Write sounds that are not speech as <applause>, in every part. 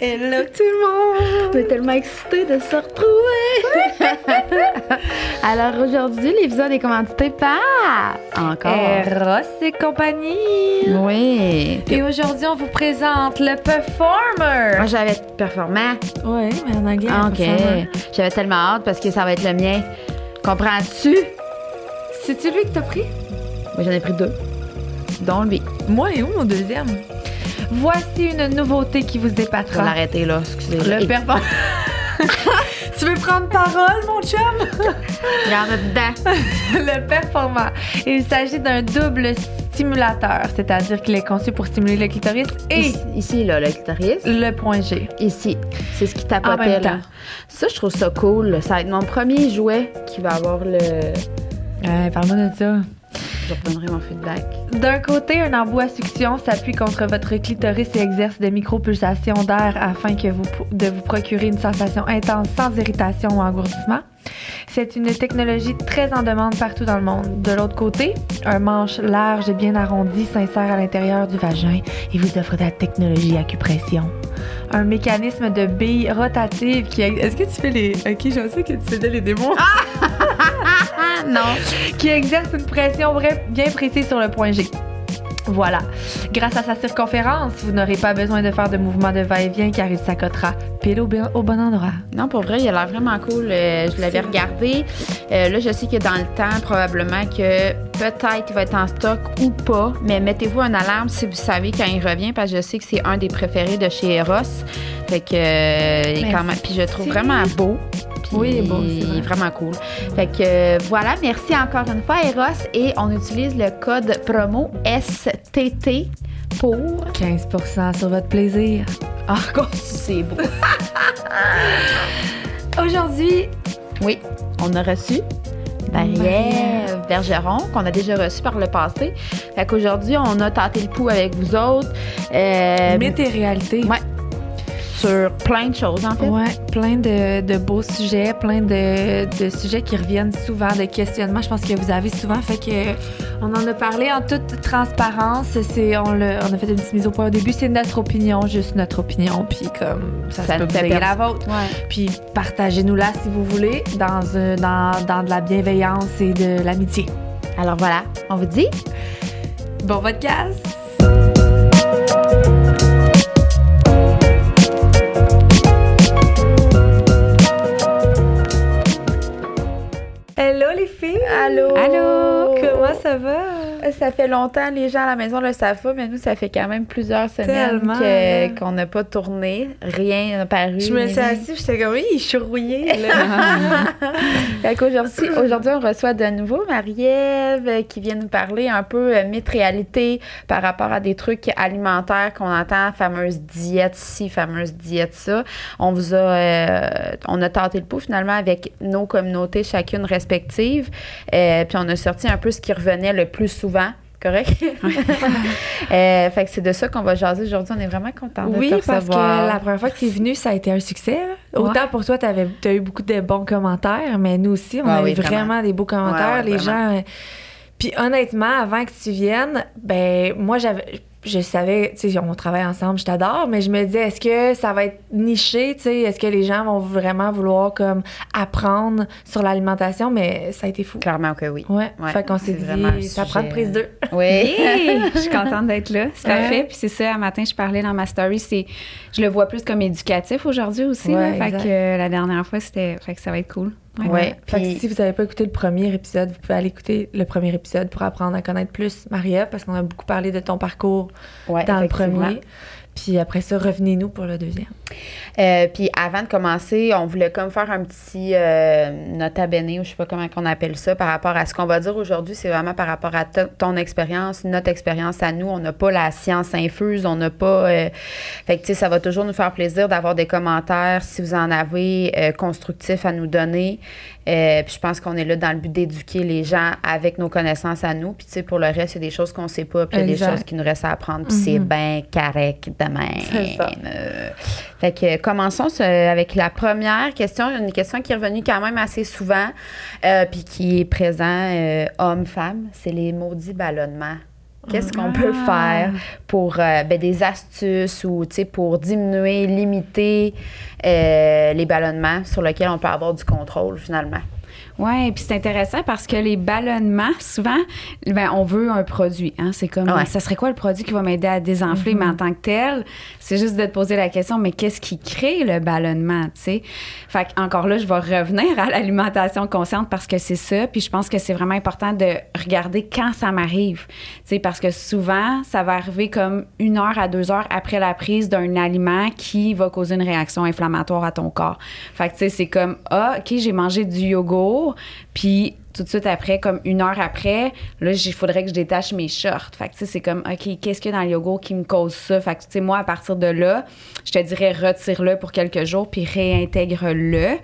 Hello tout le monde! On est tellement excités de se retrouver! <laughs> Alors aujourd'hui, l'épisode est commandité par... Encore! Eros et compagnie! Oui! Et aujourd'hui, on vous présente le Performer! Moi, j'avais performant. Oui, mais en anglais. Ah, OK. J'avais tellement hâte parce que ça va être le mien. Comprends-tu? C'est-tu lui que t'as pris? Moi, j'en ai pris deux. Dont lui. Moi et où mon deuxième? Voici une nouveauté qui vous Je vais épatera. l'arrêter là, excusez Le Performer. <laughs> tu veux prendre parole, mon chum? <laughs> A dedans. le Performer. Il s'agit d'un double stimulateur, c'est-à-dire qu'il est conçu pour stimuler le clitoris et Ici, ici, là, le clitoris. le point G. Ici. C'est ce qui En tapotait, là. Ça, je trouve ça cool. Ça va être mon premier jouet qui va avoir le... Ouais, parle-moi de ça. Je redonnerai mon feedback. D'un côté, un embout à succion s'appuie contre votre clitoris et exerce des micropulsations d'air afin que vous, de vous procurer une sensation intense sans irritation ou engourdissement. C'est une technologie très en demande partout dans le monde. De l'autre côté, un manche large et bien arrondi s'insère à l'intérieur du vagin et vous offre de la technologie acupression. Un mécanisme de bille rotative qui... Est-ce que tu fais les... Ok, je sais que tu faisais les démons. <laughs> Non! qui exerce une pression bien précise sur le point G. Voilà. Grâce à sa circonférence, vous n'aurez pas besoin de faire de mouvements de va-et-vient car il s'accotera pile au, bon endroit. Non, pour vrai, il a l'air vraiment cool. Euh, je l'avais regardé. Euh, là, je sais que dans le temps, probablement que peut-être il va être en stock ou pas, mais mettez-vous une alarme si vous savez quand il revient, parce que je sais que c'est un des préférés de chez Eros. Fait que, euh, il est quand même, puis je le trouve vraiment beau. Puis Oui, c'est vrai. vraiment cool. Fait que euh, voilà, merci encore une fois Eros et on utilise le code promo STT pour 15% sur votre plaisir. Ah, <laughs> c'est beau. <laughs> Aujourd'hui, Oui, on a reçu Marie-Ève Bergeron, qu'on a déjà reçu par le passé. Fait qu'aujourd'hui, on a tenté le pouls avec vous autres. euh, ouais. Sur plein de choses, en fait. Ouais, plein de, de beaux sujets, plein de, de sujets qui reviennent souvent, de questionnements. Je pense que vous avez souvent fait que on en a parlé en toute transparence. C'est on, on a fait une petite mise au point au début. C'est notre opinion, juste notre opinion. Puis comme ça, Ça se peut vous la vôtre. Ouais. Puis partagez-nous-la si vous voulez, dans, un- dans, dans de la bienveillance et de l'amitié. Alors voilà, on vous dit Bon podcast! Les filles! Allô? Allô! Comment ça va? Ça fait longtemps, les gens à la maison le savent pas, mais nous, ça fait quand même plusieurs semaines que- hein. qu'on n'a pas tourné. Rien n'a paru. Je me suis assise, j'étais comme, oui, je suis rouillée. Là. <laughs> <laughs> Fait qu'aujourd'hui, aujourd'hui, on reçoit de nouveau Marie-Ève euh, qui vient nous parler un peu euh, mythe réalité par rapport à des trucs alimentaires qu'on entend, fameuse diète ci, fameuse diète ça. On vous a, euh, on a tenté le pouls finalement avec nos communautés chacune respectives. Euh, puis on a sorti un peu ce qui revenait le plus souvent. Correct? <laughs> Euh, fait que c'est de ça qu'on va jaser aujourd'hui. On est vraiment contents de oui, te parce que recevoir. la première fois que tu es venue, ça a été un succès. Ouais. Autant pour toi, tu as eu beaucoup de bons commentaires, mais nous aussi, on Ah a oui, eu vraiment, vraiment. des beaux commentaires. Ouais, ouais, les vraiment. gens. euh, Puis honnêtement, avant que tu viennes, ben moi j'avais je savais, tu sais, on travaille ensemble, je t'adore, mais je me disais, est-ce que ça va être niché, tu sais, est-ce que les gens vont vraiment vouloir comme apprendre sur l'alimentation, mais ça a été fou. Clairement que oui. Ouais, Ouais, fait qu'on s'est dit, ça prend de prise deux. Oui. <laughs> Hey, je suis contente d'être là. C'est Ouais. parfait. Puis c'est ça, un matin, je parlais dans ma story. C'est, je le vois plus comme éducatif aujourd'hui aussi. là. Ouais, Fait que euh, la dernière fois, c'était, fait que ça va être cool. Ouais. Ouais, Fait que si vous n'avez pas écouté le premier épisode, vous pouvez aller écouter le premier épisode pour apprendre à connaître plus Marie-Ève, parce qu'on a beaucoup parlé de ton parcours Ouais, dans le premier. Puis après ça, revenez-nous pour le deuxième. Euh, puis avant de commencer, on voulait comme faire un petit euh, nota bene, ou je sais pas comment on appelle ça, par rapport à ce qu'on va dire aujourd'hui. C'est vraiment par rapport à to- ton expérience, notre expérience à nous. On n'a pas la science infuse, on n'a pas. euh, fait que tu sais, ça va toujours nous faire plaisir d'avoir des commentaires si vous en avez euh, constructifs à nous donner. Euh, puis je pense qu'on est là dans le but d'éduquer les gens avec nos connaissances à nous. Puis tu sais, pour le reste, il y a des choses qu'on sait pas, puis il y a des choses qui nous restent à apprendre. Puis c'est Mhm. bien correct de même. C'est ça. Euh, fait que commençons ce- avec la première question. Une question qui est revenue quand même assez souvent, euh, puis qui est présent euh, homme-femme. C'est les maudits ballonnements. Qu'est-ce qu'on peut Ah. faire pour euh, ben, des astuces ou tu sais, pour diminuer, limiter euh, les ballonnements sur lesquels on peut avoir du contrôle finalement? Oui, puis c'est intéressant parce que les ballonnements, souvent, ben, on veut un produit. Hein? C'est comme, Ouais. ça serait quoi le produit qui va m'aider à désenfler? Mais en tant que tel, c'est juste de te poser la question, mais qu'est-ce qui crée le ballonnement, tu sais? Fait que, encore là, je vais revenir à l'alimentation consciente parce que c'est ça. Puis je pense que c'est vraiment important de regarder quand ça m'arrive. Tu sais, parce que souvent, ça va arriver comme une heure à deux heures après la prise d'un aliment qui va causer une réaction inflammatoire à ton corps. Fait que, tu sais, c'est comme, ah, OK, j'ai mangé du yogourt, puis tout de suite après, comme une heure après, là, il faudrait que je détache mes shorts. Fait que, tu sais, c'est comme, OK, qu'est-ce qu'il y a dans le yogourt qui me cause ça? Fait que, tu sais, moi, à partir de là, je te dirais, retire-le pour quelques jours, puis réintègre-le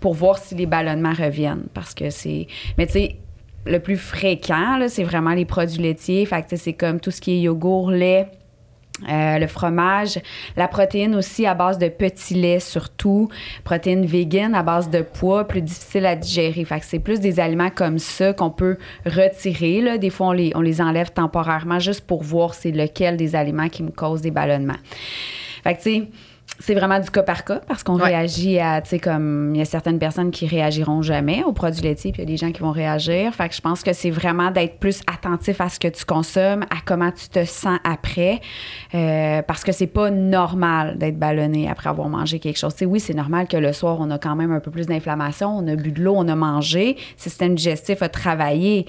pour voir si les ballonnements reviennent. Parce que c'est. Mais, tu sais, le plus fréquent, c'est vraiment les produits laitiers. Fait que, c'est comme tout ce qui est yogourt, lait, euh, le fromage, la protéine aussi à base de petits laits surtout, protéines vegan à base de pois, plus difficile à digérer. Fait que c'est plus des aliments comme ça qu'on peut retirer. Là. Des fois, on les, on les enlève temporairement juste pour voir c'est lequel des aliments qui me cause des ballonnements. Fait que tu sais, c'est vraiment du cas par cas parce qu'on Ouais. réagit à, tu sais, comme il y a certaines personnes qui réagiront jamais aux produits laitiers, puis il y a des gens qui vont réagir. Fait que je pense que c'est vraiment d'être plus attentif à ce que tu consommes, à comment tu te sens après, euh, parce que c'est pas normal d'être ballonné après avoir mangé quelque chose. Tu sais, oui, c'est normal que le soir, on a quand même un peu plus d'inflammation, on a bu de l'eau, on a mangé, le système digestif a travaillé.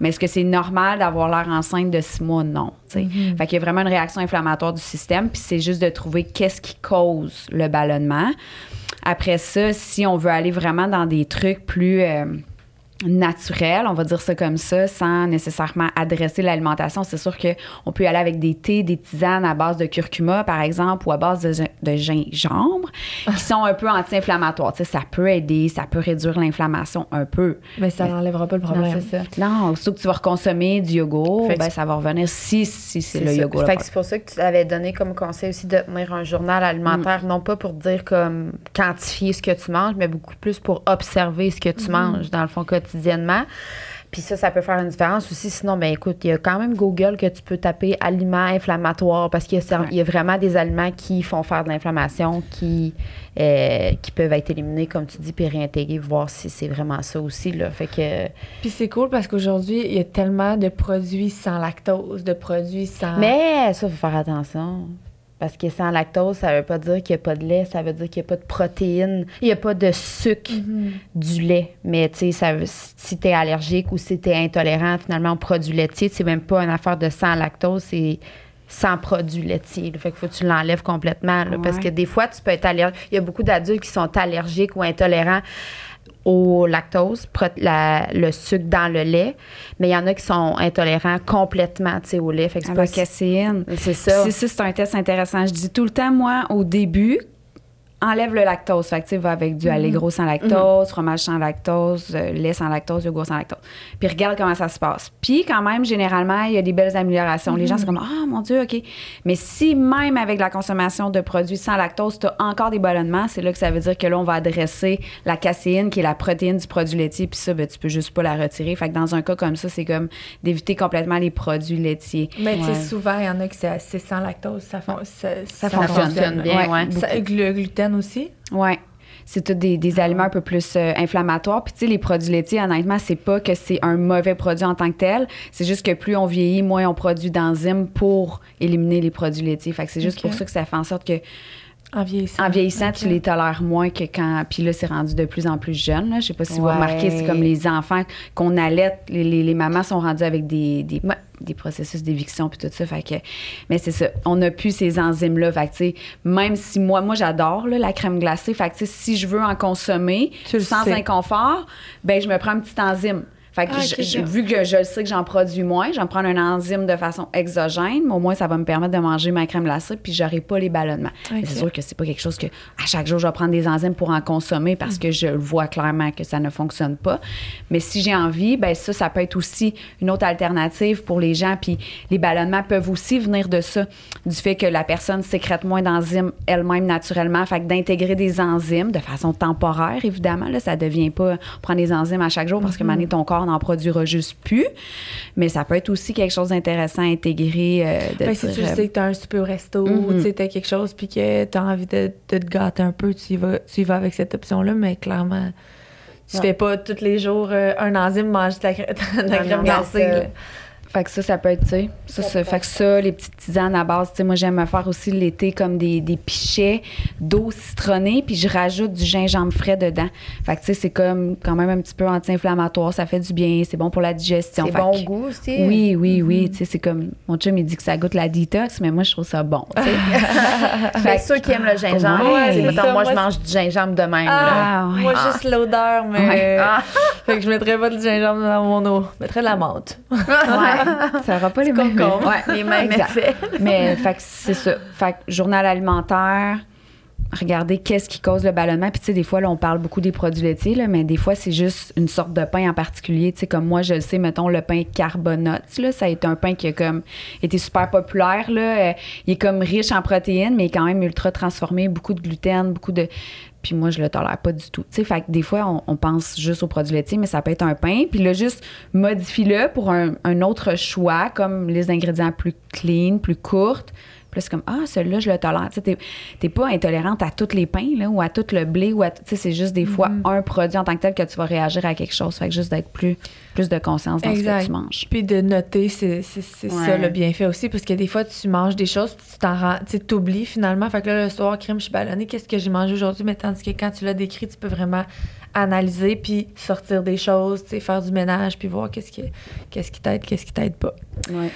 Mais est-ce que c'est normal d'avoir l'air enceinte de six mois? Non. Sais. Fait qu'il y a vraiment une réaction inflammatoire du système, puis c'est juste de trouver qu'est-ce qui cause le ballonnement. Après ça, si on veut aller vraiment dans des trucs plus euh, naturels, on va dire ça comme ça, sans nécessairement adresser l'alimentation, c'est sûr qu'on peut y aller avec des thés, des tisanes à base de curcuma, par exemple, ou à base de, gin- de gingembre, qui sont un peu anti-inflammatoires. Tu sais, ça peut aider, ça peut réduire l'inflammation un peu. Mais ça n'enlèvera pas le Non, problème. c'est ça. Non, sauf que tu vas reconsommer du yogourt, ben, ça va revenir si, si c'est le yogourt. Fait le que c'est pour ça que tu avais donné comme conseil aussi de tenir un journal alimentaire, non pas pour dire comme quantifier ce que tu manges, mais beaucoup plus pour observer ce que tu manges, dans le fond, quotidiennement. Puis ça, ça peut faire une différence aussi. Sinon, ben écoute, il y a quand même Google que tu peux taper aliments inflammatoires parce qu'il Ouais. y a vraiment des aliments qui font faire de l'inflammation, qui, euh, qui peuvent être éliminés, comme tu dis, puis réintégrés, voir si c'est vraiment ça aussi. Là. Fait que. Puis c'est cool parce qu'aujourd'hui, il y a tellement de produits sans lactose, de produits sans. Mais ça, il faut faire attention. Parce que sans lactose, ça veut pas dire qu'il n'y a pas de lait, ça veut dire qu'il n'y a pas de protéines, il n'y a pas de sucre du lait. Mais tu sais, si tu es allergique ou si tu es intolérant finalement aux produits laitiers, c'est même pas une affaire de sans lactose, c'est sans produits laitiers. là. Fait qu'il faut que tu l'enlèves complètement. là, Parce que des fois, tu peux être allergique. Il y a beaucoup d'adultes qui sont allergiques ou intolérants au lactose, la- le sucre dans le lait, mais il y en a qui sont intolérants complètement au lait. Fait que c'est À la c'est ça. Si, si, c'est un test intéressant. Je dis tout le temps, moi, au début, enlève le lactose. Fait que, tu sais, va avec du allegro sans lactose, fromage sans lactose, euh, lait sans lactose, yogourt sans lactose. Puis regarde comment ça se passe. Puis quand même, généralement, il y a des belles améliorations. Les gens sont comme, ah, mon Dieu, OK. Mais si même avec la consommation de produits sans lactose, tu as encore des ballonnements, c'est là que ça veut dire que là, on va adresser la caséine, qui est la protéine du produit laitier. Puis ça, ben, tu peux juste pas la retirer. Fait que dans un cas comme ça, c'est comme d'éviter complètement les produits laitiers. Mais tu sais, souvent, il y en a qui c'est sans lactose. Ça, fon- ça, Ça fonctionne bien, ouais. Ça- le gluten aussi? Ouais. C'est tous des, des aliments un peu plus euh, inflammatoires. Puis, tu sais, les produits laitiers, honnêtement, c'est pas que c'est un mauvais produit en tant que tel. C'est juste que plus on vieillit, moins on produit d'enzymes pour éliminer les produits laitiers. Fait que c'est juste pour ça que ça fait en sorte que, En vieillissant. en vieillissant, Ok. tu les tolères moins que quand. Puis là, c'est rendu de plus en plus jeune. Là. Je sais pas si vous Ouais. remarquez, c'est comme les enfants qu'on allait, les, les, les mamans sont rendues avec des, des, des processus d'éviction puis tout ça. Fait que, mais c'est ça. On n'a plus ces enzymes-là. Fait que, même si moi, moi j'adore la crème glacée. Fait que, si je veux en consommer Tu sans sais. inconfort, ben je me prends une petite enzyme. Fait que Ah, je- vu que je le sais que j'en produis moins, je vais me prendre un enzyme de façon exogène, mais au moins ça va me permettre de manger ma crème glacée puis j'aurai pas les ballonnements. C'est sûr que c'est pas quelque chose que à chaque jour je vais prendre des enzymes pour en consommer parce que je vois clairement que ça ne fonctionne pas. Mais si j'ai envie, ben ça ça peut être aussi une autre alternative pour les gens puis les ballonnements peuvent aussi venir de ça, du fait que la personne sécrète moins d'enzymes elle-même naturellement, fait que d'intégrer des enzymes de façon temporaire évidemment là, ça devient pas prendre des enzymes à chaque jour parce que maintenant ton corps n'en produira juste plus. Mais ça peut être aussi quelque chose d'intéressant à intégrer. euh, de Ben, si tu euh, sais que t'as un super resto Mhm. ou tu sais, t'as quelque chose puis que t'as envie de, de te gâter un peu, tu y vas, tu y vas avec cette option-là, mais clairement, tu Ouais. fais pas tous les jours euh, un enzyme manger de la, crème- <laughs> de la Non, crème glacée. Fait que ça, ça peut être, tu sais. Ça, ça- fait que ça, les petites tisanes à base, tu sais, moi, j'aime me faire aussi l'été comme des, des pichets d'eau citronnée, puis je rajoute du gingembre frais dedans. Fait que, tu sais, c'est comme quand même un petit peu anti-inflammatoire, ça fait du bien, c'est bon pour la digestion. C'est bon que- goût aussi. Oui, oui, oui. Tu sais, c'est comme. Mon chum, il dit que ça goûte la détox, mais moi, je trouve ça bon. tu sais. <laughs> Fait que ceux qui aiment le gingembre, Ouais, mettons, ça, moi, moi, je mange du gingembre de même. là. Ah, ouais. Moi, juste l'odeur, mais. Ouais. Ah. <laughs> fait que je mettrais pas du gingembre dans mon eau. Je mettrais de la menthe. Ouais. <laughs> Ça aura pas les mêmes. Ouais. Les mêmes Exact. effets. Mais fait que c'est ça. Fait que journal alimentaire, regardez qu'est-ce qui cause le ballonnement. Puis tu sais, des fois, on parle beaucoup des produits laitiers, mais des fois, c'est juste une sorte de pain en particulier. Tu sais, comme moi, je le sais, mettons, le pain carbonate, là, ça a été un pain qui a comme été super populaire. Euh, il est comme riche en protéines, mais il est quand même ultra transformé, beaucoup de gluten, beaucoup de... Puis moi, je le tolère pas du tout. Tu sais, fait que des fois, on, on pense juste aux produits laitiers, mais ça peut être un pain. Puis là, juste modifie-le pour un, un autre choix, comme les ingrédients plus clean, plus courtes. Puis c'est comme, ah, celui-là, je le tolère. Tu t'es pas intolérante à tous les pains, là, ou à tout le blé, ou à. Tu sais, c'est juste des fois un produit en tant que tel que tu vas réagir à quelque chose. Fait que juste d'être plus, plus de conscience dans ce que tu manges. Puis de noter, c'est Ouais. ça le bienfait aussi, parce que des fois, tu manges des choses, puis tu t'en tu t'oublies finalement. Fait que là, le soir, crème, je suis ballonnée, qu'est-ce que j'ai mangé aujourd'hui? Mais tandis que quand tu l'as décrit, tu peux vraiment analyser, puis sortir des choses, tu sais, faire du ménage, puis voir qu'est-ce qui, qu'est-ce qui t'aide, qu'est-ce qui t'aide pas. Ouais.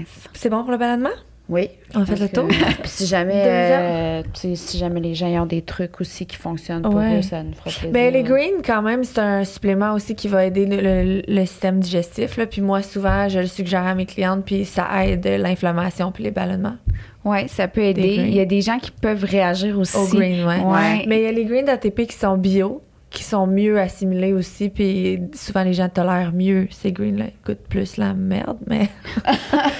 Nice. C'est bon pour le ballonnement? Oui. On a fait le tour? Puis si jamais, euh, si jamais les gens ont des trucs aussi qui fonctionnent pour Ouais. eux, ça nous fera plaisir. Ben, les greens, quand même, c'est un supplément aussi qui va aider le, le- le système digestif. Là. Puis moi, souvent, je le suggère à mes clientes, puis ça aide l'inflammation puis les ballonnements. Oui, ça peut aider. greens. Il y a des gens qui peuvent réagir aussi. Au green, ouais. Ouais. Mais il y a les greens d'ATP qui sont bio, qui sont mieux assimilés aussi, puis souvent les gens tolèrent mieux ces greens-là. Ils goûtent plus la merde, mais <laughs>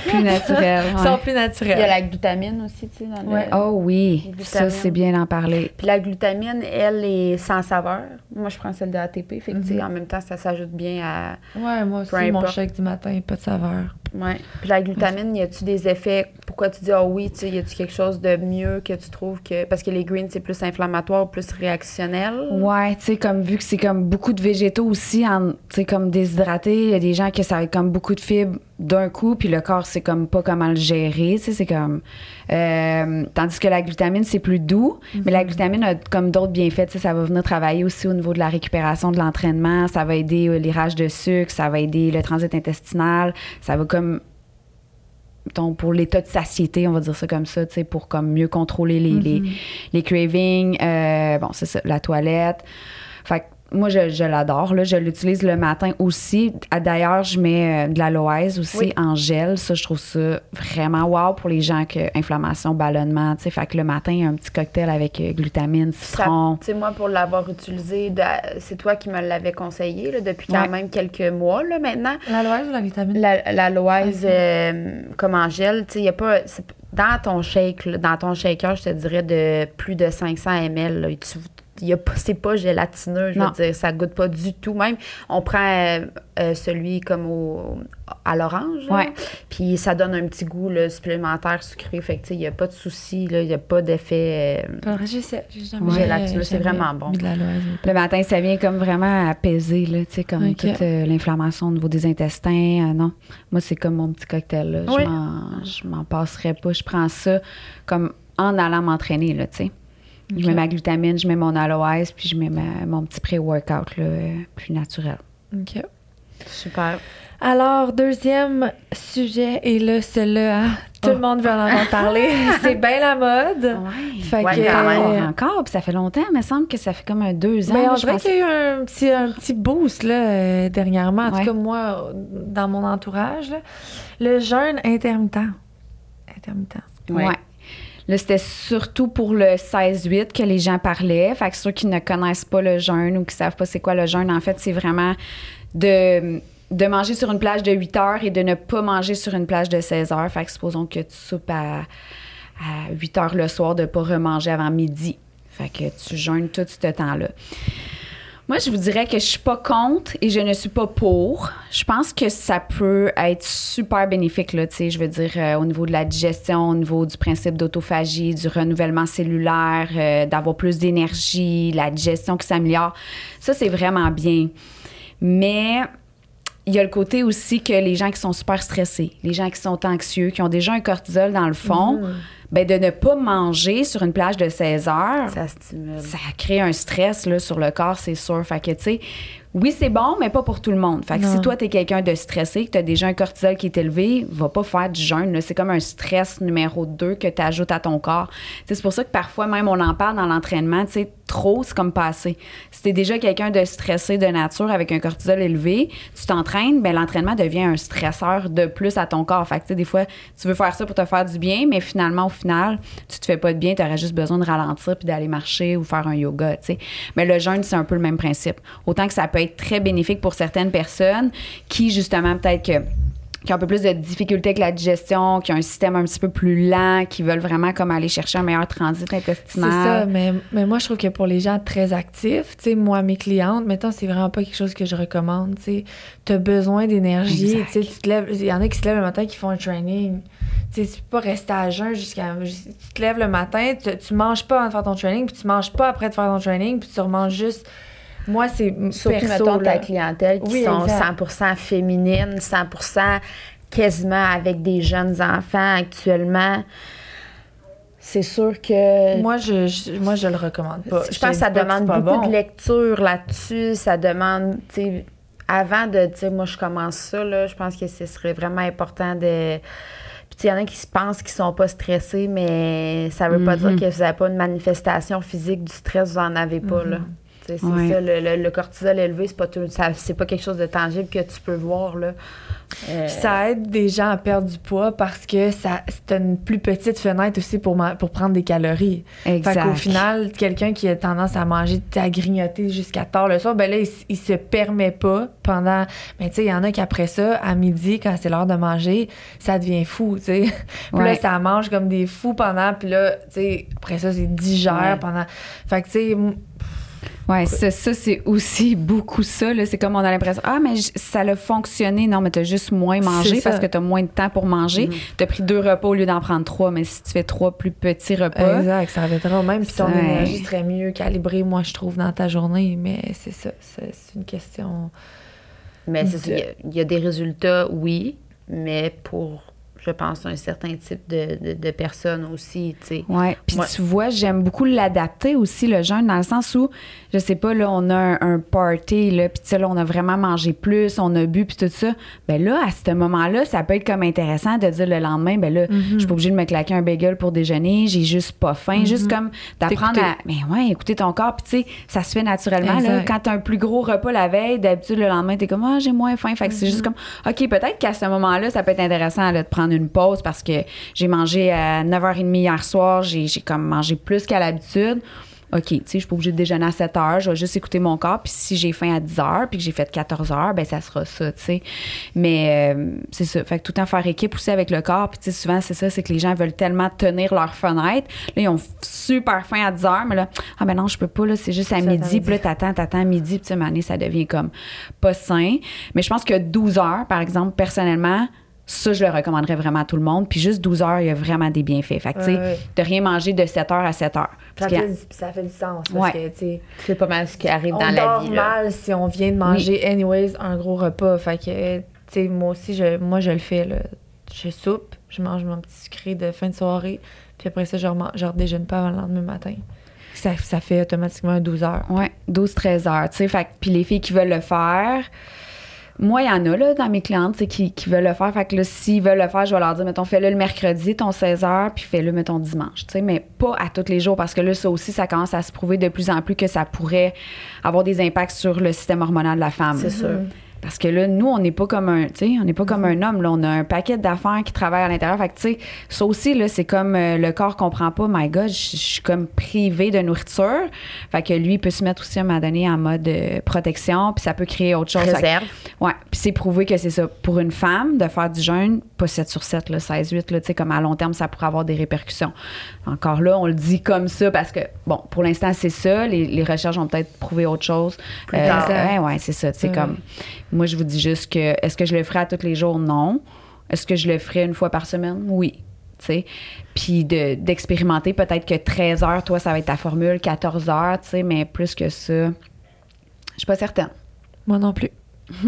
Plus naturel. ils ouais. sont plus Il y a naturels. la glutamine aussi, tu sais, dans le... Oh oui, ça, c'est bien d'en parler. Puis la glutamine, elle, est sans saveur. Moi, je prends celle de ATP. Fait que, tu sais, Mhm. en même temps, ça s'ajoute bien à... Ouais, moi aussi, mon shake du matin, pas de saveur. Ouais. Puis la glutamine, y a-tu des effets? Pourquoi tu dis, ah oui, tu sais, y a-tu quelque chose de mieux que tu trouves que. Parce que les greens, c'est plus inflammatoire, plus réactionnel? Ouais, tu sais, comme vu que c'est comme beaucoup de végétaux aussi, tu sais, comme déshydratés, il y a des gens que ça va être comme beaucoup de fibres d'un coup, puis le corps, c'est comme pas comment le gérer, tu sais, c'est comme. euh, tandis que la glutamine, c'est plus doux, mais la glutamine a comme d'autres bienfaits, tu sais, ça va venir travailler aussi au niveau de la récupération de l'entraînement, ça va aider euh, les rages de sucre, ça va aider le transit intestinal, ça va comme pour l'état de satiété, on va dire ça comme ça, tu sais, pour comme mieux contrôler les, les, les cravings. Euh, bon, c'est ça, la toilette. Fait que moi, je, je l'adore. Là, je l'utilise le matin aussi. D'ailleurs, je mets euh, de l'aloès aussi Oui. en gel. Ça, je trouve ça vraiment wow pour les gens qui ont inflammation, ballonnement. tu sais. Fait que le matin, un petit cocktail avec euh, glutamine, citron. Tu sais, moi, pour l'avoir utilisé, de- c'est toi qui me l'avais conseillé là, depuis quand Ouais. même quelques mois là, maintenant. L'aloès ou la vitamine? La- L'aloès Ok. euh, comme en gel, tu sais, il y a pas. c'est- Dans ton shake, là, dans ton shaker, je te dirais de plus de 500 ml. Là, tu, y a pas, c'est pas gélatineux, je Non. veux dire, ça goûte pas du tout. Même, on prend euh, euh, celui comme au, à l'orange, Ouais. puis ça donne un petit goût là, supplémentaire sucré. Fait que, tu sais, il n'y a pas de souci, là, il n'y a pas d'effet. euh, jamais, c'est vraiment bon. de. Le matin, ça vient comme vraiment apaiser, là, tu sais, comme toute euh, l'inflammation au niveau des intestins. Euh, non, moi, c'est comme mon petit cocktail, là. Oui. Je m'en- Je m'en passerais pas. Je prends ça comme en allant m'entraîner, là, tu sais. Je mets ma glutamine, je mets mon aloès, puis je mets ma- mon petit pré-workout, là, plus naturel. OK. Super. Alors, deuxième sujet, et là, celui-là, hein, tout le Oh. monde veut en entendre parler. <laughs> c'est bien la mode. Ouais. Fait Ouais, que, euh, Encore, puis ça fait longtemps, il me semble que ça fait comme un deux ans. ben, là, on je dirait pense. qu'il y a eu un petit, un petit boost là, euh, dernièrement. En Ouais. tout cas, moi, dans mon entourage, là, le jeûne intermittent. Intermittent. Ouais. Là, c'était surtout pour le 16-8 que les gens parlaient. Fait que ceux qui ne connaissent pas le jeûne ou qui savent pas c'est quoi le jeûne, en fait, c'est vraiment de, de manger sur une plage de 8 heures et de ne pas manger sur une plage de 16 heures. Fait que supposons que tu soupes à, à 8 heures le soir, de pas remanger avant midi. Fait que tu jeûnes tout ce temps-là. Moi, je vous dirais que je suis pas contre et je ne suis pas pour. Je pense que ça peut être super bénéfique, là, je veux dire, euh, au niveau de la digestion, au niveau du principe d'autophagie, du renouvellement cellulaire, euh, d'avoir plus d'énergie, la digestion qui s'améliore. Ça, c'est vraiment bien. Mais il y a le côté aussi que les gens qui sont super stressés, les gens qui sont anxieux, qui ont déjà un cortisol dans le fond, ben de ne pas manger sur une plage de 16 heures, Ça stimule. ça crée un stress là, sur le corps, c'est sûr. Fait que, tu sais, oui, c'est bon, mais pas pour tout le monde. Fait que si toi, t'es quelqu'un de stressé, que t'as déjà un cortisol qui est élevé, va pas faire du jeûne. C'est comme un stress numéro 2 que tu ajoutes à ton corps. Tu C'est pour ça que parfois, même, on en parle dans l'entraînement, tu sais, trop, c'est comme pas assez. Si t'es déjà quelqu'un de stressé de nature avec un cortisol élevé, tu t'entraînes, ben l'entraînement devient un stresseur de plus à ton corps. Fait que, tu des fois, tu veux faire ça pour te faire du bien, mais finalement, au final, tu te fais pas de bien, tu aurais juste besoin de ralentir puis d'aller marcher ou faire un yoga, tu. Mais le jeûne, c'est un peu le même principe. Autant que ça peut être très bénéfique pour certaines personnes qui, justement, peut-être que qui ont un peu plus de difficultés avec la digestion, qui ont un système un petit peu plus lent, qui veulent vraiment comme aller chercher un meilleur transit C'est intestinal. ça, mais, mais moi, je trouve que pour les gens très actifs, tu sais, moi, mes clientes, mettons, c'est vraiment pas quelque chose que je recommande, tu sais. T'as besoin d'énergie, tu sais, tu te lèves, il y en a qui se lèvent le matin qui font un training. Tu sais, tu peux pas rester à jeun jusqu'à... Tu te lèves le matin, tu, tu manges pas avant de faire ton training, puis tu manges pas après de faire ton training, puis tu remanges juste... Moi, c'est Surtout, perso, mettons, là. ta clientèle qui Oui, sont exact. 100 féminines, 100 quasiment avec des jeunes enfants actuellement. C'est sûr que. Moi, je, je- moi, je le recommande pas. je pense que ça demande beaucoup bon. de lecture là-dessus. Ça demande, tu sais, avant de dire, moi, je commence ça, là, je pense que ce serait vraiment important de. Puis, il y en a qui se pensent qu'ils sont pas stressés, mais ça veut pas Mhm. dire que vous n'avez pas une manifestation physique du stress, vous en avez pas, là. Sais, C'est Ouais. ça, le, le- le cortisol élevé, c'est pas, tout- ça- c'est pas quelque chose de tangible que tu peux voir, là. Euh, ça aide des gens à perdre du poids parce que ça c'est une plus petite fenêtre aussi pour, ma- pour prendre des calories. Exact. Fait qu'au final, quelqu'un qui a tendance à manger, à grignoter jusqu'à tard le soir, ben là, il, se permet pas pendant. Mais tu sais, il y en a qui après ça, à midi, quand c'est l'heure de manger, ça devient fou, tu sais. <laughs> Puis là, ça mange comme des fous pendant, puis là, tu sais, après ça, c'est digère Ouais. pendant. Fait que tu sais, Ouais, ça, ça c'est aussi <laughs> beaucoup ça. là. C'est comme on a l'impression, ah, mais ça a fonctionné. Non, mais tu as juste moins mangé parce que tu as moins de temps pour manger. Tu as pris deux repas au lieu d'en prendre trois. Mais si tu fais trois plus petits repas, Exact, ça reviendra au même. Puis ton Ouais. énergie serait mieux calibrée, moi, je trouve, dans ta journée. Mais c'est ça, c'est une question. Mais c'est ça, il y a- il y, a des résultats, oui, mais pour, je pense, un certain type de, de, de personnes aussi, tu sais. Ouais. Puis Ouais. tu vois, j'aime beaucoup l'adapter aussi, le jeûne, dans le sens où, je sais pas, là, on a un, un party, là, puis tu sais, là, on a vraiment mangé plus, on a bu, puis tout ça. Ben là, à ce moment-là, ça peut être comme intéressant de dire le lendemain, ben là, je suis pas obligée de me claquer un bagel pour déjeuner, j'ai juste pas faim. Juste comme d'apprendre à. Mais ouais, écouter ton corps, puis tu sais, ça se fait naturellement. Là, quand t'as un plus gros repas la veille, d'habitude, le lendemain, t'es comme, ah, j'ai moins faim. Fait que c'est juste comme, OK, peut-être qu'à ce moment-là, ça peut être intéressant là, de prendre une pause parce que j'ai mangé à 9h30 hier soir, j'ai comme mangé plus qu'à l'habitude. OK, tu sais, je suis pas obligée de déjeuner à 7 heures, je vais juste écouter mon corps. Puis si j'ai faim à 10 heures, puis que j'ai fait 14 heures, ben ça sera ça, tu sais. Mais euh, c'est ça. Fait que tout le temps faire équipe aussi avec le corps. Puis tu sais, souvent, c'est ça, c'est que les gens veulent tellement tenir leur fenêtre. Là, ils ont super faim à 10 heures, mais là, ah ben non, je peux pas, là, c'est juste à midi. Puis là, t'attends, t'attends à midi, puis tu sais, ça devient comme pas sain. Mais je pense que 12 heures, par exemple, personnellement, ça, je le recommanderais vraiment à tout le monde. Puis juste 12 heures, il y a vraiment des bienfaits. Fait que, tu sais, de rien manger de 7 heures à 7 heures. Ça fait, du- ça fait du sens. Parce Ouais. que, tu sais, C'est pas mal ce qui arrive on dans la dort vie, là. mal si on vient de manger, anyways, un gros repas. Fait que, tu sais, moi aussi, je, moi, je le fais, là. Je soupe, je mange mon petit sucré de fin de soirée, puis après ça, je, je redéjeune pas avant le lendemain matin. Ça, ça fait automatiquement 12 heures. Ouais, 12-13 heures, tu sais. Fait que- puis les filles qui veulent le faire, moi, il y en a, là, dans mes clientes, tu sais, qui, qui veulent le faire. Fait que là, s'ils veulent le faire, je vais leur dire, mettons, fais-le le mercredi, ton 16 heures, puis fais-le, mettons, dimanche, tu sais. Mais pas à tous les jours, parce que là, ça aussi, ça commence à se prouver de plus en plus que ça pourrait avoir des impacts sur le système hormonal de la femme. C'est sûr. Parce que là, nous, on n'est pas comme un, tu sais, on n'est pas comme un homme. Là, on a un paquet d'affaires qui travaillent à l'intérieur. Fait que, tu sais, ça aussi, là, c'est comme euh, le corps comprend pas. My God, je suis comme privée de nourriture. Fait que lui, il peut se mettre aussi à un moment donné en mode euh, protection, puis ça peut créer autre chose. Fait que- Réserve. Ouais, puis c'est prouvé que c'est ça. Pour une femme, de faire du jeûne, pas 7 sur 7, là, 16, 8, là, tu sais, comme à long terme, ça pourrait avoir des répercussions. Encore là, on le dit comme ça parce que, bon, pour l'instant, c'est ça. Les, les recherches ont peut-être prouvé autre chose. Plus tard. ouais, ouais, c'est ça. C'est Ouais. comme, moi, je vous dis juste que, est-ce que je le ferai à tous les jours? Non. Est-ce que je le ferai une fois par semaine? Oui. Tu sais. Puis de- d'expérimenter, peut-être que 13 heures, toi, ça va être ta formule, 14 heures, tu sais, mais plus que ça, je suis pas certaine. Moi non plus. <laughs>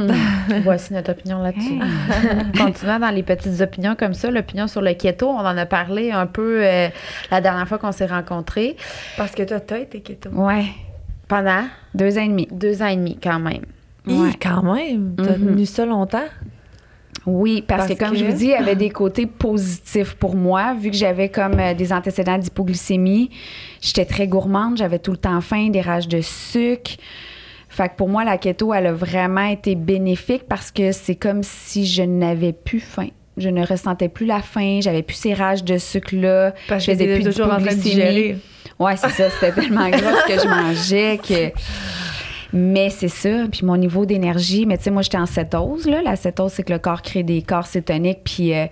Voici notre opinion là-dessus. <laughs> Continuant dans les petites opinions comme ça, l'opinion sur le keto, on en a parlé un peu euh, la dernière fois qu'on s'est rencontrés. Parce que toi, t'as été keto. Ouais. Pendant? Deux ans et demi. deux ans et demi, quand même. Ouais. quand même. T'as Mhm. tenu ça longtemps? Oui, parce, Parce que comme que- je vous dis, il y avait des côtés positifs pour moi, vu que j'avais comme euh, des antécédents d'hypoglycémie. J'étais très gourmande, j'avais tout le temps faim, des rages de sucre. Fait que pour moi, la keto, elle a vraiment été bénéfique parce que c'est comme si je n'avais plus faim. Je ne ressentais plus la faim, j'avais plus ces rages de sucre-là. Parce je que faisais plus toujours en train de d'hypoglycémie. digérer. Ouais, c'est ça. C'était tellement gros ce que je mangeais que. <laughs> Mais c'est ça. Puis mon niveau d'énergie, mais tu sais, moi, j'étais en cétose. Là. La cétose, c'est que le corps crée des corps cétoniques, puis euh,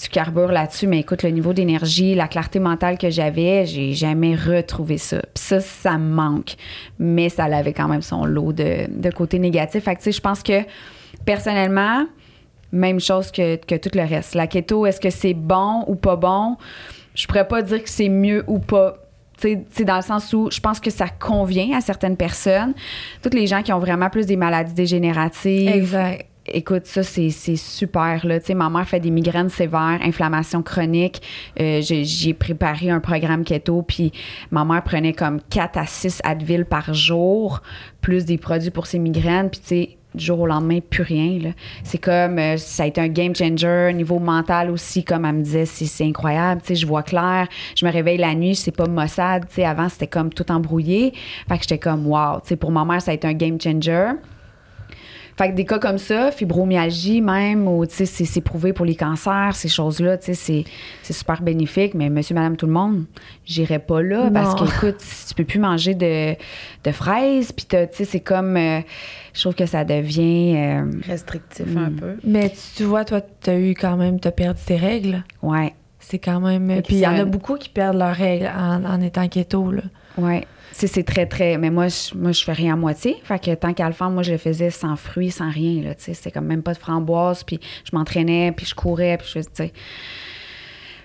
tu carbures là-dessus. Mais écoute, le niveau d'énergie, la clarté mentale que j'avais, j'ai jamais retrouvé ça. Puis ça, ça me manque. Mais ça avait quand même son lot de, côté négatif. Fait que, tu sais, je pense que personnellement, même chose que, que tout le reste. La keto, est-ce que c'est bon ou pas bon? Je pourrais pas dire que c'est mieux ou pas. Sais, dans le sens où je pense que ça convient à certaines personnes. Toutes les gens qui ont vraiment plus des maladies dégénératives. Exact. Écoute, ça, c'est c'est super. Là. Tu sais, ma mère fait des migraines sévères, inflammation chronique. Euh, j'ai j'ai préparé un programme keto, puis ma mère prenait comme 4 à 6 Advil par jour, plus des produits pour ses migraines. Puis, tu sais, du jour au lendemain, plus rien. C'est comme, euh, ça a été un game changer. Niveau mental aussi, comme elle me disait, c'est c'est incroyable. Tu sais, je vois clair. Je me réveille la nuit, c'est pas maussade. Tu sais, avant, c'était comme tout embrouillé. Fait que j'étais comme, wow. Tu sais, pour ma mère, ça a été un game changer. Fait que des cas comme ça, fibromyalgie même, ou tu sais, c'est c'est prouvé pour les cancers, ces choses-là, tu sais, c'est- c'est super bénéfique. Mais monsieur, madame, tout le monde, j'irais pas là parce Non. que, écoute, tu peux plus manger de, de fraises, puis t'as- tu sais, c'est comme, euh, je trouve que ça devient, euh, Restrictif un peu. Mais tu, tu vois, toi, t'as eu quand même, t'as perdu tes règles. ouais, C'est quand même. Puis il y en a beaucoup qui perdent leurs règles en, en étant keto, là. ouais. C'est c'est très, très. Mais moi, je, moi, je fais rien à moitié. Fait que tant qu'à le faire, moi, je le faisais sans fruits, sans rien, là, tu sais. C'était comme même pas de framboise, puis je m'entraînais, puis je courais, puis je, tu sais.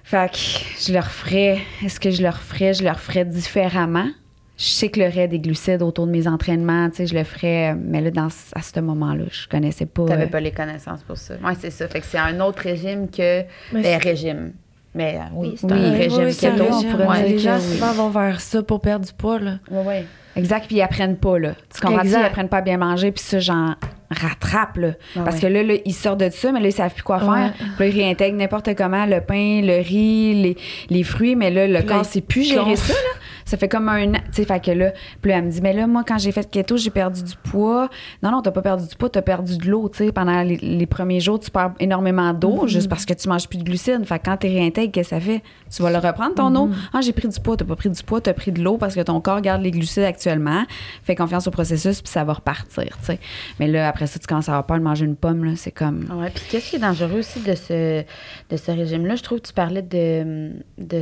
Fait que je le referais. Est-ce que je le referais? Je le referais différemment. Je cyclerais des glucides autour de mes entraînements, tu sais, je le ferais, mais là, dans, à ce moment-là, je connaissais pas. T'avais euh, pas les connaissances pour ça. Oui, c'est ça. Fait que c'est un autre régime que. Mais Ben, c'est- régime. Mais euh, oui, c'est Oui, un oui, régime oui, c'est un keto. régime. les gens oui. souvent vont vers ça pour perdre du poids, là. Ouais, ouais. Exact, puis ils apprennent pas, là. Tu comprends? Exact. Ils apprennent pas à bien manger, puis ça, j'en rattrape, là. Ah Parce que là, là, ils sortent de ça, mais là, ils savent plus quoi faire. Puis là, ils réintègrent n'importe comment le pain, le riz, les, les fruits, mais là, le Puis corps sait plus gérer ça, là. Ça fait comme un an, tu sais, fait que là, puis elle me dit, mais là, moi, quand j'ai fait keto, j'ai perdu du poids. Non, non, t'as pas perdu du poids, t'as perdu de l'eau, tu sais. Pendant les, les premiers jours, tu perds énormément d'eau, juste parce que tu manges plus de glucides. Fait que quand tu réintègres, qu'est-ce que ça fait? Tu vas le reprendre, ton eau? Ah, j'ai pris du poids, t'as pas pris du poids, t'as pris de l'eau parce que ton corps garde les glucides actuellement. Fais confiance au processus, puis ça va repartir, tu sais. Mais là, après ça, tu commences à avoir peur de manger une pomme, là. C'est comme. Ouais, puis qu'est-ce qui est dangereux aussi de ce, de ce régime-là? Je trouve que tu parlais de, de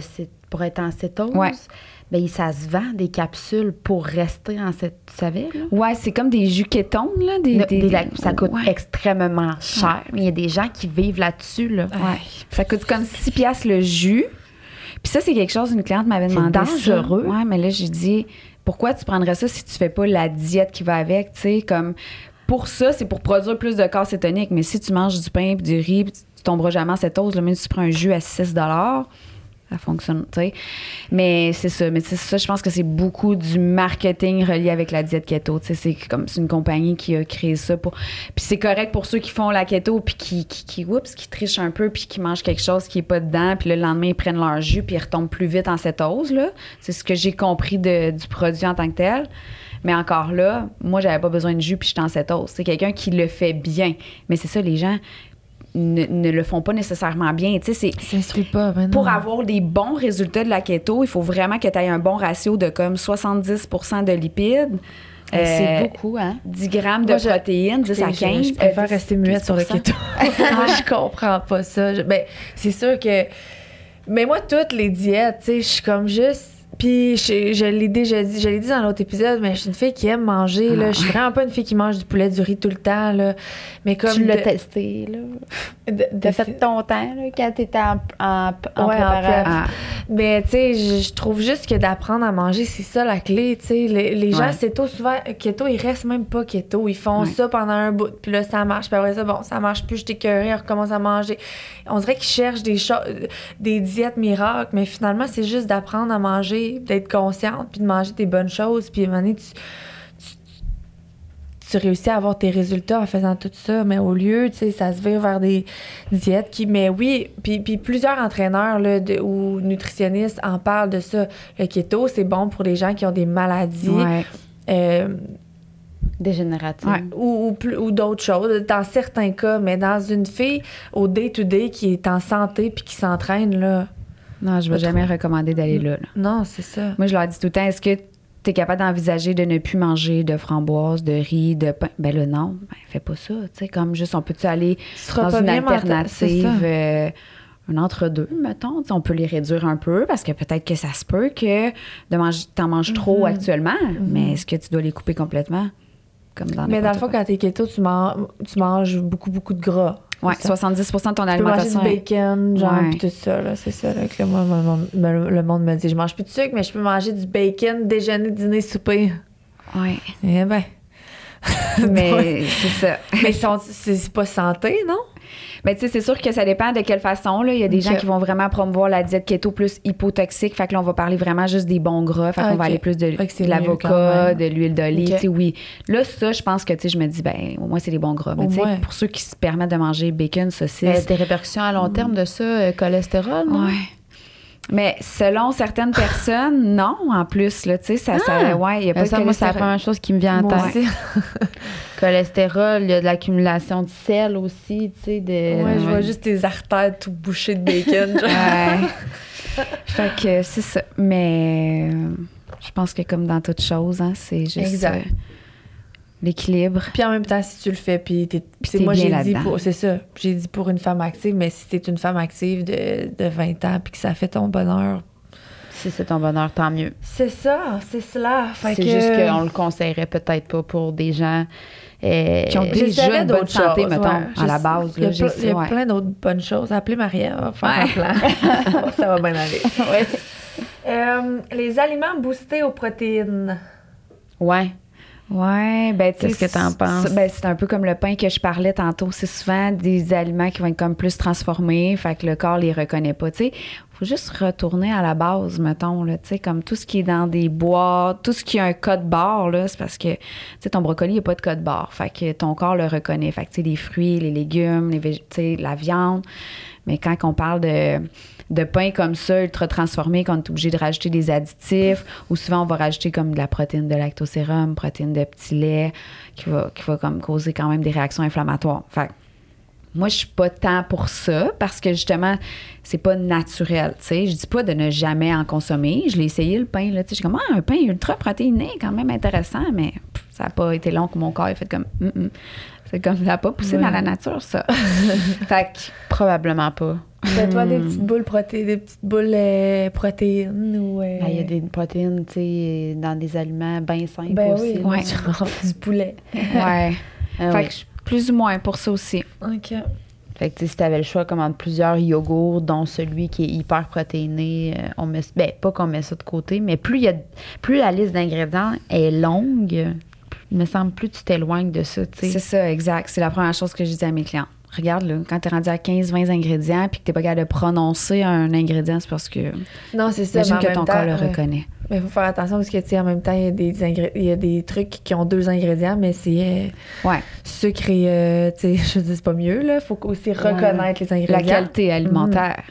pour être en cétose. Ouais. Ben, ça se vend des capsules pour rester en cétose. Tu savais, là? Ouais, c'est comme des jus kétones, là. Des, Le- des- des- ça coûte Ouais. extrêmement cher. Mais il y a des gens qui vivent là-dessus, là. Ouais. Ça coûte comme 6 piastres le jus. Puis ça, c'est quelque chose, une cliente m'avait C'est demandé. dangereux. Ça. Ouais, mais là, j'ai dit, pourquoi tu prendrais ça si tu fais pas la diète qui va avec, tu sais, comme. Pour ça, c'est pour produire plus de corps cétonique. Mais si tu manges du pain puis du riz, tu tomberas jamais en cétose, là, même si tu prends un jus à 6 ça fonctionne, tu sais. Mais c'est ça, mais ça, je pense que c'est beaucoup du marketing relié avec la diète keto, tu sais, c'est comme c'est une compagnie qui a créé ça pour puis c'est correct pour ceux qui font la keto puis qui qui oups, qui trichent un peu puis qui mangent quelque chose qui est pas dedans puis le lendemain ils prennent leur jus puis ils retombent plus vite en cétose là. C'est ce que j'ai compris de, du produit en tant que tel. Mais encore là, moi, j'avais pas besoin de jus puis j'étais en cétose. C'est quelqu'un qui le fait bien. Mais c'est ça, les gens ne, ne le font pas nécessairement bien. Tu sais, c'est pas, ben pour avoir des bons résultats de la keto, il faut vraiment que tu aies un bon ratio de comme 70% de lipides. Eh, c'est euh, beaucoup, hein? 10 grammes de Moi, je- protéines, 10 à Je- 15. Je, préfère euh, 10, rester muette sur le 15%. keto. moi, <laughs> je comprends pas ça. Je- ben, c'est sûr que. Mais moi, toutes les diètes, tu sais, je suis comme juste. Puis je, je l'ai déjà dit, je l'ai dit dans l'autre épisode, mais je suis une fille qui aime manger. Là. Ah. Je suis vraiment pas une fille qui mange du poulet, du riz tout le temps. Là. Mais comme. tu l'as de- testé, là. De- fait ton temps, là, quand t'étais en, en, en Ouais. Ah, Mais tu sais, je, trouve juste que d'apprendre à manger, c'est ça la clé. Tu sais, les, les gens Ouais. keto souvent keto, ils restent même pas keto, ils font Ouais. ça pendant un bout, puis là ça marche, puis après ça bon, ça marche plus, je t'écœuré, on recommence à manger. On dirait qu'ils cherchent des choses, des diètes miracles, mais finalement c'est juste d'apprendre à manger, d'être consciente, puis de manger des bonnes choses, puis à un moment donné, tu, tu, réussis à avoir tes résultats en faisant tout ça, mais au lieu, tu sais, ça se vire vers des diètes qui, mais oui, puis, puis plusieurs entraîneurs là, de- ou nutritionnistes en parlent de ça. Le keto, c'est bon pour les gens qui ont des maladies ouais. euh, Dégénérative. Ouais. ou, ou, d'autres choses, dans certains cas, mais dans une fille au day-to-day qui est en santé puis qui s'entraîne, là, Non, je vais Pas jamais recommander d'aller là, là. non, c'est ça. Moi, je leur dis tout le temps, est-ce que tu es capable d'envisager de ne plus manger de framboises, de riz, de pain? Ben là, non. Ben, fais pas ça. Tu sais, comme juste, on peut-tu aller dans une alternative, euh, un entre-deux, mettons. On peut les réduire un peu parce que peut-être que ça se peut que de manger, t'en manges trop Mhm. actuellement, mais est-ce que tu dois les couper complètement? Comme dans Mais dans le fond, quoi? quand t'es keto, tu, man- tu manges beaucoup, beaucoup de gras. Ça. 70 de ton Tu peux manger alimentation. du bacon, genre, Ouais. pis tout ça, là. C'est ça, là, que moi, le monde, me- le monde me dit. Je mange plus de sucre, mais je peux manger du bacon, déjeuner, dîner, souper. Ouais. Eh ben. Mais <laughs> c'est ça. Mais c'est pas santé, non? Mais tu sais, c'est sûr que ça dépend de quelle façon. Là. Il y a des gens qui vont vraiment promouvoir la diète keto plus hypotoxique. Fait que là, on va parler vraiment juste des bons gras. Fait qu'on Ah, ok. va aller plus de, l'avocat, de l'huile d'olive. Ok. Tu sais, oui. Là, ça, je pense que, tu sais, je me dis, ben, au moins, c'est les bons gras. Mais tu sais, pour ceux qui se permettent de manger bacon, Mais saucisse. des répercussions à long terme de ça, euh, cholestérol, non? Ouais. Mais selon certaines personnes, non, en plus, là, tu sais, ça, ça, ouais, il y a pas de ça, moi, c'est la première chose qui me vient en tête. <laughs> <laughs> Cholestérol, il y a de l'accumulation de sel aussi, tu sais, de... Ouais, je vois juste tes artères tout bouchées de bacon. Ouais. <laughs> fait que c'est ça. Mais euh, je pense que comme dans toute chose, hein, c'est juste Exact. euh, l'équilibre. Puis en même temps, si tu le fais, puis t'es, Puis c'est- t'es moi j'ai dit pour, c'est ça, j'ai dit pour une femme active, mais si t'es une femme active de, de 20 ans, puis que ça fait ton bonheur, Si c'est ton bonheur, tant mieux. c'est ça, c'est cela. C'est que- juste qu'on le conseillerait peut-être pas pour des gens euh, Qui ont déjà une bonne santé, choses, mettons, ouais. à la base. Il y a, là, il y a ouais. plein d'autres bonnes choses. Appelez Maria, on va faire Ouais. un plan. <laughs> ça va bien aller. Euh, les aliments boostés aux protéines. ouais. Ouais, ben tu sais, Qu'est-ce que t'en penses? Ben, c'est un peu comme le pain que je parlais tantôt. C'est souvent des aliments qui vont être comme plus transformés, fait que le corps les reconnaît pas. Tu sais, faut juste retourner à la base, mettons, là, tu sais, comme tout ce qui est dans des boîtes, tout ce qui a un code barre, là, c'est parce que, tu sais, ton brocoli, il n'y a pas de code barre. Fait que ton corps le reconnaît. Fait que, tu sais, les fruits, les légumes, les vég- tu sais, la viande. Mais quand on parle de, de pain comme ça, ultra transformé, qu'on est obligé de rajouter des additifs, ou souvent on va rajouter comme de la protéine de lactosérum, protéine de petit lait, qui va, comme causer quand même des réactions inflammatoires. Fait moi, je suis pas tant pour ça parce que justement, c'est pas naturel. Tu je dis pas de ne jamais en consommer. Je l'ai essayé le pain là. Tu sais, comme ah, un pain ultra protéiné, quand même intéressant, mais ça a pas été long que mon corps ait fait comme Hum, hum. C'est comme ça n'a pas poussé Ouais. dans la nature ça. <laughs> fait que Probablement pas. Fais-toi Hmm. des petites boules, proté- des petites boules euh, protéines ou. euh, Ben, Il y a des protéines, tu sais, dans des aliments bien simples Ben aussi. oui. Ouais. genre <laughs> du poulet. ouais. Ah fait oui. que je suis plus ou moins pour ça aussi. OK. Fait que tu sais, si tu avais le choix comme entre plusieurs yogourts, dont celui qui est hyper protéiné, euh, on met ben pas qu'on met ça de côté, mais plus il y a plus la liste d'ingrédients est longue, il me semble plus tu t'éloignes de ça, tu C'est ça, exact. C'est la première chose que je dis à mes clients. regarde, là, quand t'es rendu à 15-20 ingrédients puis que t'es pas capable de prononcer un ingrédient, c'est parce que. Non, c'est ça. En que ton temps, corps le ouais. reconnaît. Mais il faut faire attention parce que, tu sais, en même temps, il y, a des ingré- il y a des trucs qui ont deux ingrédients, mais c'est euh, Ouais. sucre et, euh, tu sais, <laughs> je dis c'est pas mieux, là. faut aussi reconnaître les ingrédients. La qualité alimentaire.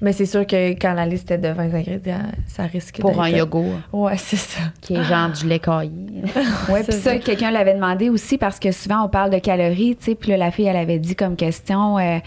Mais c'est sûr que quand la liste est de 20 ingrédients, ça risque Pour un yogourt, Ouais, c'est ça. qui est genre du lait caillé. <laughs> Ouais, puis ça, quelqu'un l'avait demandé aussi parce que souvent on parle de calories, tu sais, puis là, la fille, elle avait dit comme question euh,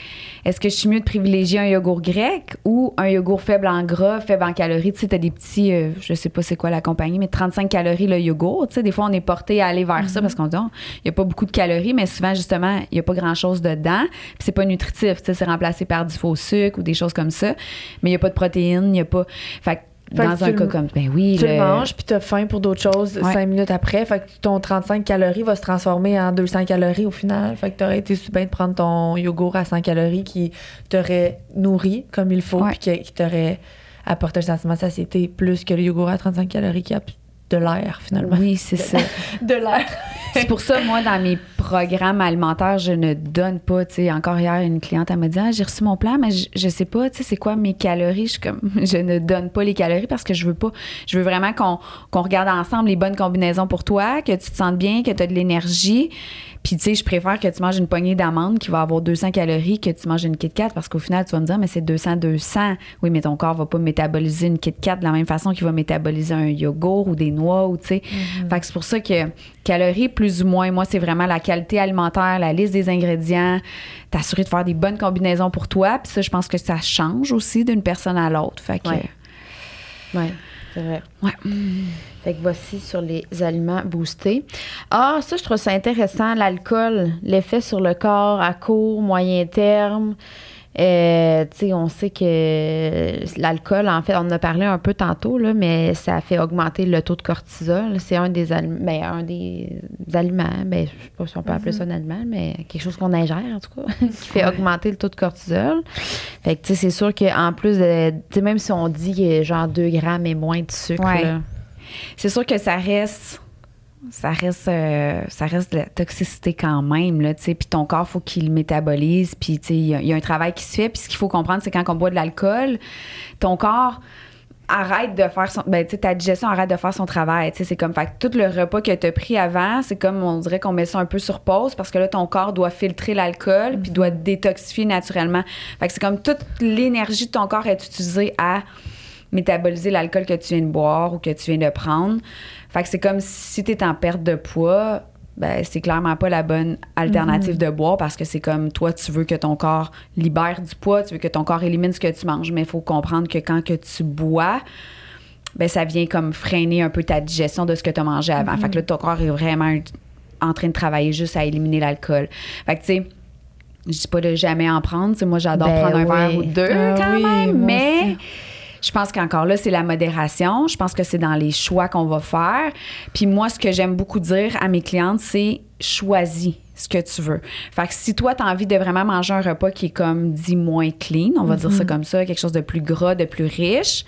est-ce que je suis mieux de privilégier un yogourt grec ou un yogourt faible en gras, faible en calories? Tu sais, t'as des petits, euh, je sais pas c'est quoi la compagnie, mais 35 calories le yogourt. Tu sais, des fois, on est porté à aller vers ça parce qu'on dit, Oh, il y a pas beaucoup de calories, mais souvent, justement, il y a pas grand chose dedans, puis c'est pas nutritif. Tu sais, c'est remplacé par du faux sucre ou des choses comme ça, mais il y a pas de protéines, il y a pas. Fait que Fait dans un le- cas comme. Ben oui, Tu le le- manges, puis t'as faim pour d'autres choses Ouais. cinq minutes après. Fait que ton 35 calories va se transformer en 200 calories au final. Fait que t'aurais été super de prendre ton yogourt à 100 calories qui t'aurait nourri comme il faut, puis qui, qui t'aurait apporté un sentiment de satiété plus que le yogourt à 35 calories qui a de l'air finalement. Oui, c'est ça. De l'air. C'est pour ça, moi, dans mes programmes alimentaires, je ne donne pas, tu sais, encore hier, une cliente, elle m'a dit, ah, j'ai reçu mon plan, mais je, je sais pas, tu sais, c'est quoi mes calories? Je suis comme, <laughs> je ne donne pas les calories parce que je veux pas, je veux vraiment qu'on qu'on regarde ensemble les bonnes combinaisons pour toi, que tu te sentes bien, que tu as de l'énergie. Puis, tu sais, je préfère que tu manges une poignée d'amandes qui va avoir 200 calories que tu manges une Kit Kat parce qu'au final, tu vas me dire, mais c'est 200, 200. Oui, mais ton corps va pas métaboliser une Kit Kat de la même façon qu'il va métaboliser un yogourt ou des noix ou, tu sais. Fait que c'est pour ça que calories, plus ou moins, moi, c'est vraiment la qualité alimentaire, la liste des ingrédients, t'assurer de faire des bonnes combinaisons pour toi. Puis ça, je pense que ça change aussi d'une personne à l'autre. Fait que, Ouais. C'est vrai. Ouais. Fait que voici sur les aliments boostés. Ah, ça, je trouve ça intéressant, l'alcool, l'effet sur le corps à court, moyen terme. Euh, on sait que l'alcool, en fait, on en a parlé un peu tantôt, là, mais ça fait augmenter le taux de cortisol. C'est un des, ben, un des aliments, ben, je sais pas si on peut appeler ça un aliment, mais quelque chose qu'on ingère, en tout cas, <laughs> qui fait augmenter le taux de cortisol. Fait que, c'est sûr qu'en plus de, même si on dit genre 2 grammes et moins de sucre, Ouais. C'est sûr que ça reste. Ça reste, euh, ça reste de la toxicité quand même, là, tu sais. Puis ton corps, faut qu'il le métabolise. Puis, tu sais, il y, a- il y a un travail qui se fait. Puis ce qu'il faut comprendre, c'est quand on boit de l'alcool, ton corps arrête de faire son... Ben, tu sais, ta digestion arrête de faire son travail, tu sais. C'est comme, fait tout le repas que tu as pris avant, c'est comme, on dirait qu'on met ça un peu sur pause parce que là, ton corps doit filtrer l'alcool puis doit détoxifier naturellement. Fait que c'est comme toute l'énergie de ton corps est utilisée à métaboliser l'alcool que tu viens de boire ou que tu viens de prendre. Fait que c'est comme si tu es en perte de poids, ben c'est clairement pas la bonne alternative de boire parce que c'est comme toi tu veux que ton corps libère du poids, tu veux que ton corps élimine ce que tu manges, mais il faut comprendre que quand que tu bois, ben ça vient comme freiner un peu ta digestion de ce que tu as mangé avant. Fait que là ton corps est vraiment en train de travailler juste à éliminer l'alcool. Fait que tu sais je dis pas de jamais en prendre, tu sais, moi j'adore Ben prendre un verre ou deux Ah quand oui, même, mais aussi. Je pense qu'encore là, c'est la modération. Je pense que c'est dans les choix qu'on va faire. Puis moi, ce que j'aime beaucoup dire à mes clientes, c'est choisis ce que tu veux. Fait que si toi, tu as envie de vraiment manger un repas qui est comme dit moins clean, on va dire ça comme ça, quelque chose de plus gras, de plus riche,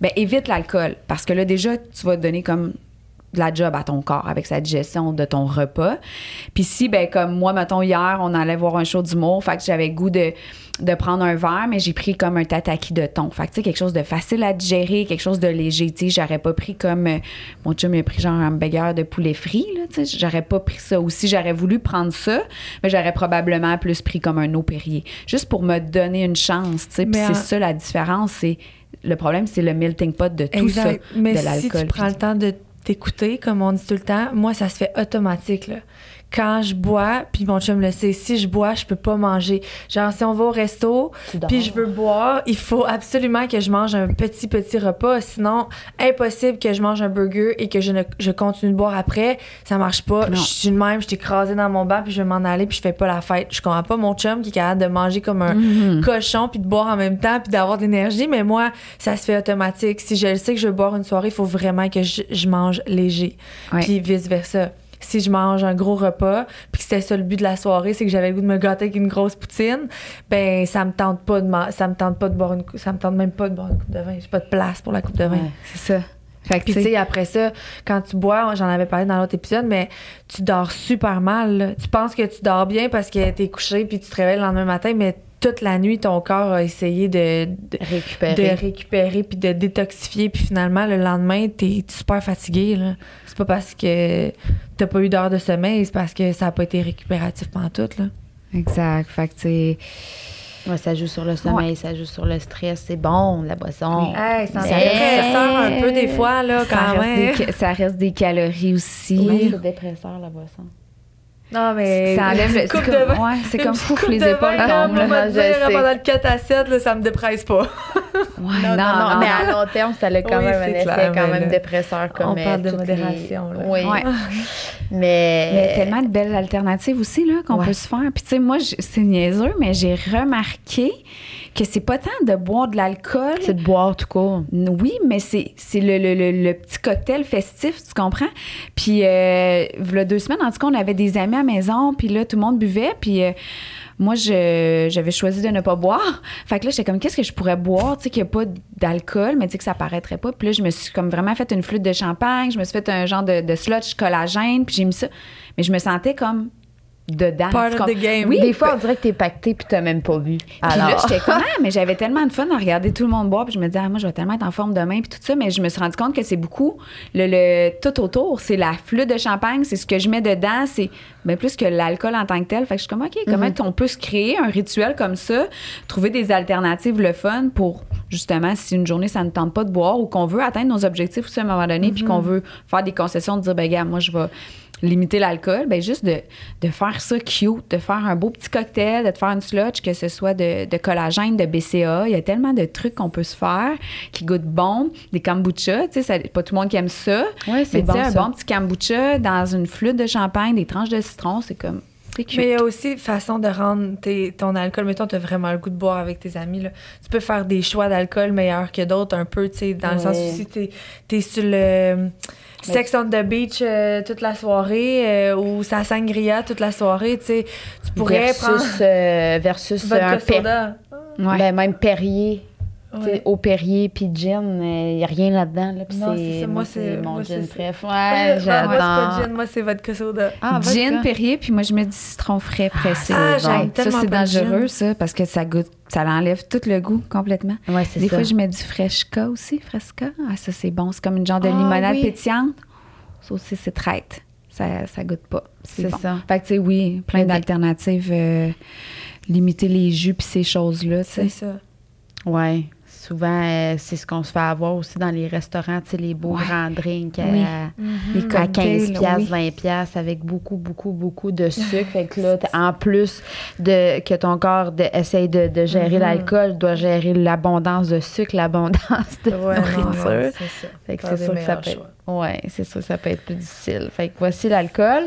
ben évite l'alcool. Parce que là, déjà, tu vas te donner comme de la job à ton corps avec sa digestion de ton repas. Puis si, ben comme moi, mettons, hier, on allait voir un show d'humour, fait que j'avais goût de, de prendre un verre, mais j'ai pris comme un tataki de thon. Fait que, tu sais, quelque chose de facile à digérer, quelque chose de léger, tu sais, j'aurais pas pris comme... euh, mon chum, il a pris genre un hamburger de poulet frit, là, tu sais, j'aurais pas pris ça. Aussi, j'aurais voulu prendre ça, mais j'aurais probablement plus pris comme un eau Perrier. Juste pour me donner une chance, tu sais. Puis c'est ça, la différence, c'est... Le problème, c'est le melting pot de tout Exact. ça, Mais de si l'alcool. tu prends le temps de t'écouter, comme on dit tout le temps, moi, ça se fait automatique. Là. Quand je bois, puis mon chum le sait, si je bois, je peux pas manger. Genre, si on va au resto, puis je veux boire, il faut absolument que je mange un petit, petit repas. Sinon, impossible que je mange un burger et que je, ne, je continue de boire après. Ça marche pas. Non. Je suis de même, je suis écrasée dans mon banc, puis je vais m'en aller, puis je fais pas la fête. Je comprends pas mon chum qui est capable de manger comme un Mhm. cochon, puis de boire en même temps, puis d'avoir de l'énergie. Mais moi, ça se fait automatique. Si je le sais que je veux boire une soirée, il faut vraiment que je, je mange léger. Ouais. Puis vice-versa. Si je mange un gros repas, puis que c'était ça le but de la soirée, c'est que j'avais le goût de me gâter avec une grosse poutine, ben ça me tente pas de ma- ça me tente pas de boire une cou- ça me tente même pas de boire une coupe de vin, j'ai pas de place pour la coupe de vin. Ouais, c'est ça. Fait que, Puis tu sais, sais, après ça, quand tu bois, j'en avais parlé dans l'autre épisode, mais tu dors super mal. là. Tu penses que tu dors bien parce que t'es couché puis tu te réveilles le lendemain matin, mais toute la nuit, ton corps a essayé de, de, Récupérer. de récupérer puis de détoxifier. Puis finalement, le lendemain, t'es super fatigué. là. C'est pas parce que t'as pas eu d'heure de sommeil, c'est parce que ça a pas été récupératif pendant tout. Là. exact. Fait que, tu sais, Ouais, ça joue sur le sommeil, ça joue sur le stress. C'est bon, la boisson. Hey, ça dépresseur un peu des fois, là, ça, quand reste même. des, ca- ça reste des calories aussi. Oui, c'est dépresseur, la boisson. Non, mais. Ça enlève le. C'est de comme, vin- ouais, c'est comme coupe les de épaules tombent. là. dire, sais. pendant le 4 à 7, là, ça me dépresse pas. <laughs> Ouais, Non, non, non, mais à long terme, ça a quand Oui, même un effet quand même dépresseur. Comme on parle de modération, là. Oui. Ouais. <laughs> Mais. Mais tellement de belles alternatives aussi là qu'on Ouais. peut se faire. Puis tu sais, moi, c'est niaiseux, mais j'ai remarqué que c'est pas tant de boire de l'alcool. C'est de boire tout court. Oui, mais c'est le, le, le, le petit cocktail festif, tu comprends? Puis, euh, deux semaines, en tout cas, on avait des amis à la maison, puis là, tout le monde buvait, puis euh, moi, je- j'avais choisi de ne pas boire. Fait que là, j'étais comme, qu'est-ce que je pourrais boire, tu sais, qu'il n'y a pas d'alcool, mais tu sais, que ça paraîtrait pas. Puis là, je me suis comme vraiment fait une flûte de champagne, je me suis fait un genre de, de slotch collagène, puis j'ai mis ça. Mais je me sentais comme dedans. Part of the game. Oui, Des fois, on dirait que t'es pacté puis t'as même pas bu. puis là, j'étais comme, <laughs> Ah, mais j'avais tellement de fun à regarder tout le monde boire. Puis je me disais, ah, moi, je vais tellement être en forme demain. Puis tout ça. Mais je me suis rendu compte que c'est beaucoup le, le- tout autour. C'est la flûte de champagne, c'est ce que je mets dedans. C'est bien plus que l'alcool en tant que tel. Fait que je suis comme, OK, comment on peut se créer un rituel comme ça, trouver des alternatives le fun pour justement, si une journée, ça ne tente pas de boire ou qu'on veut atteindre nos objectifs aussi à un moment donné, puis qu'on veut faire des concessions, de dire, ben, gars, moi, je vais limiter l'alcool, ben juste de, de faire ça cute, de faire un beau petit cocktail, de te faire une slotch, que ce soit de, de collagène, de BCA. Il y a tellement de trucs qu'on peut se faire qui goûtent bon. Des kombucha, tu sais, pas tout le monde qui aime ça. Ouais, c'est bon, un bon petit kombucha dans une flûte de champagne, des tranches de citron, c'est comme... C'est cute. Mais il y a aussi façon de rendre tes- ton alcool. Mettons, tu as vraiment le goût de boire avec tes amis. Là. Tu peux faire des choix d'alcool meilleurs que d'autres, un peu, tu sais, dans le sens où si tu es, sur le sex on the beach euh, toute la soirée euh, ou sa sangria toute la soirée, tu sais, tu pourrais prendre versus, euh, versus un soda. Ouais. Ben, même Perrier. Ouais. Au Perrier puis gin, il n'y a rien là-dedans. Là, puis Non, c'est c'est ça. Moi, c'est- c'est mon moi, gin c'est ça. préf. Non, Ouais, moi, c'est pas j'adore. gin, moi, c'est vodka soda. Ah, gin vodka. Perrier, puis moi, je mets du citron frais pressé. Ah, j'aime Ça, tellement c'est pas le dangereux, ça, parce que ça goûte... Ça l'enlève tout le goût complètement. Ouais, c'est Des ça. fois, je mets du Fresca aussi, Fresca. Ah, ça, c'est bon. C'est comme une genre de Ah, limonade oui. pétillante. Ça aussi, c'est traite. Ça, ça goûte pas. C'est C'est bon. ça. Fait que, tu sais, oui, plein d'alternatives. euh, limiter les jus puis ces choses-là, tu C'est ça. Ouais. Souvent, euh, c'est ce qu'on se fait avoir aussi dans les restaurants, tu sais, les beaux Ouais. grands drinks à, Oui. Les à 15 cocktails, piastres, oui. 20 piastres avec beaucoup, beaucoup, beaucoup de sucre. fait que là, en plus de que ton corps de- essaye de, de gérer l'alcool, doit gérer l'abondance de sucre, l'abondance de Ouais, nourriture. c'est ça. Fait que Faire c'est des sûr que ça peut être, ouais, c'est sûr que ça peut être plus difficile. Fait que voici l'alcool.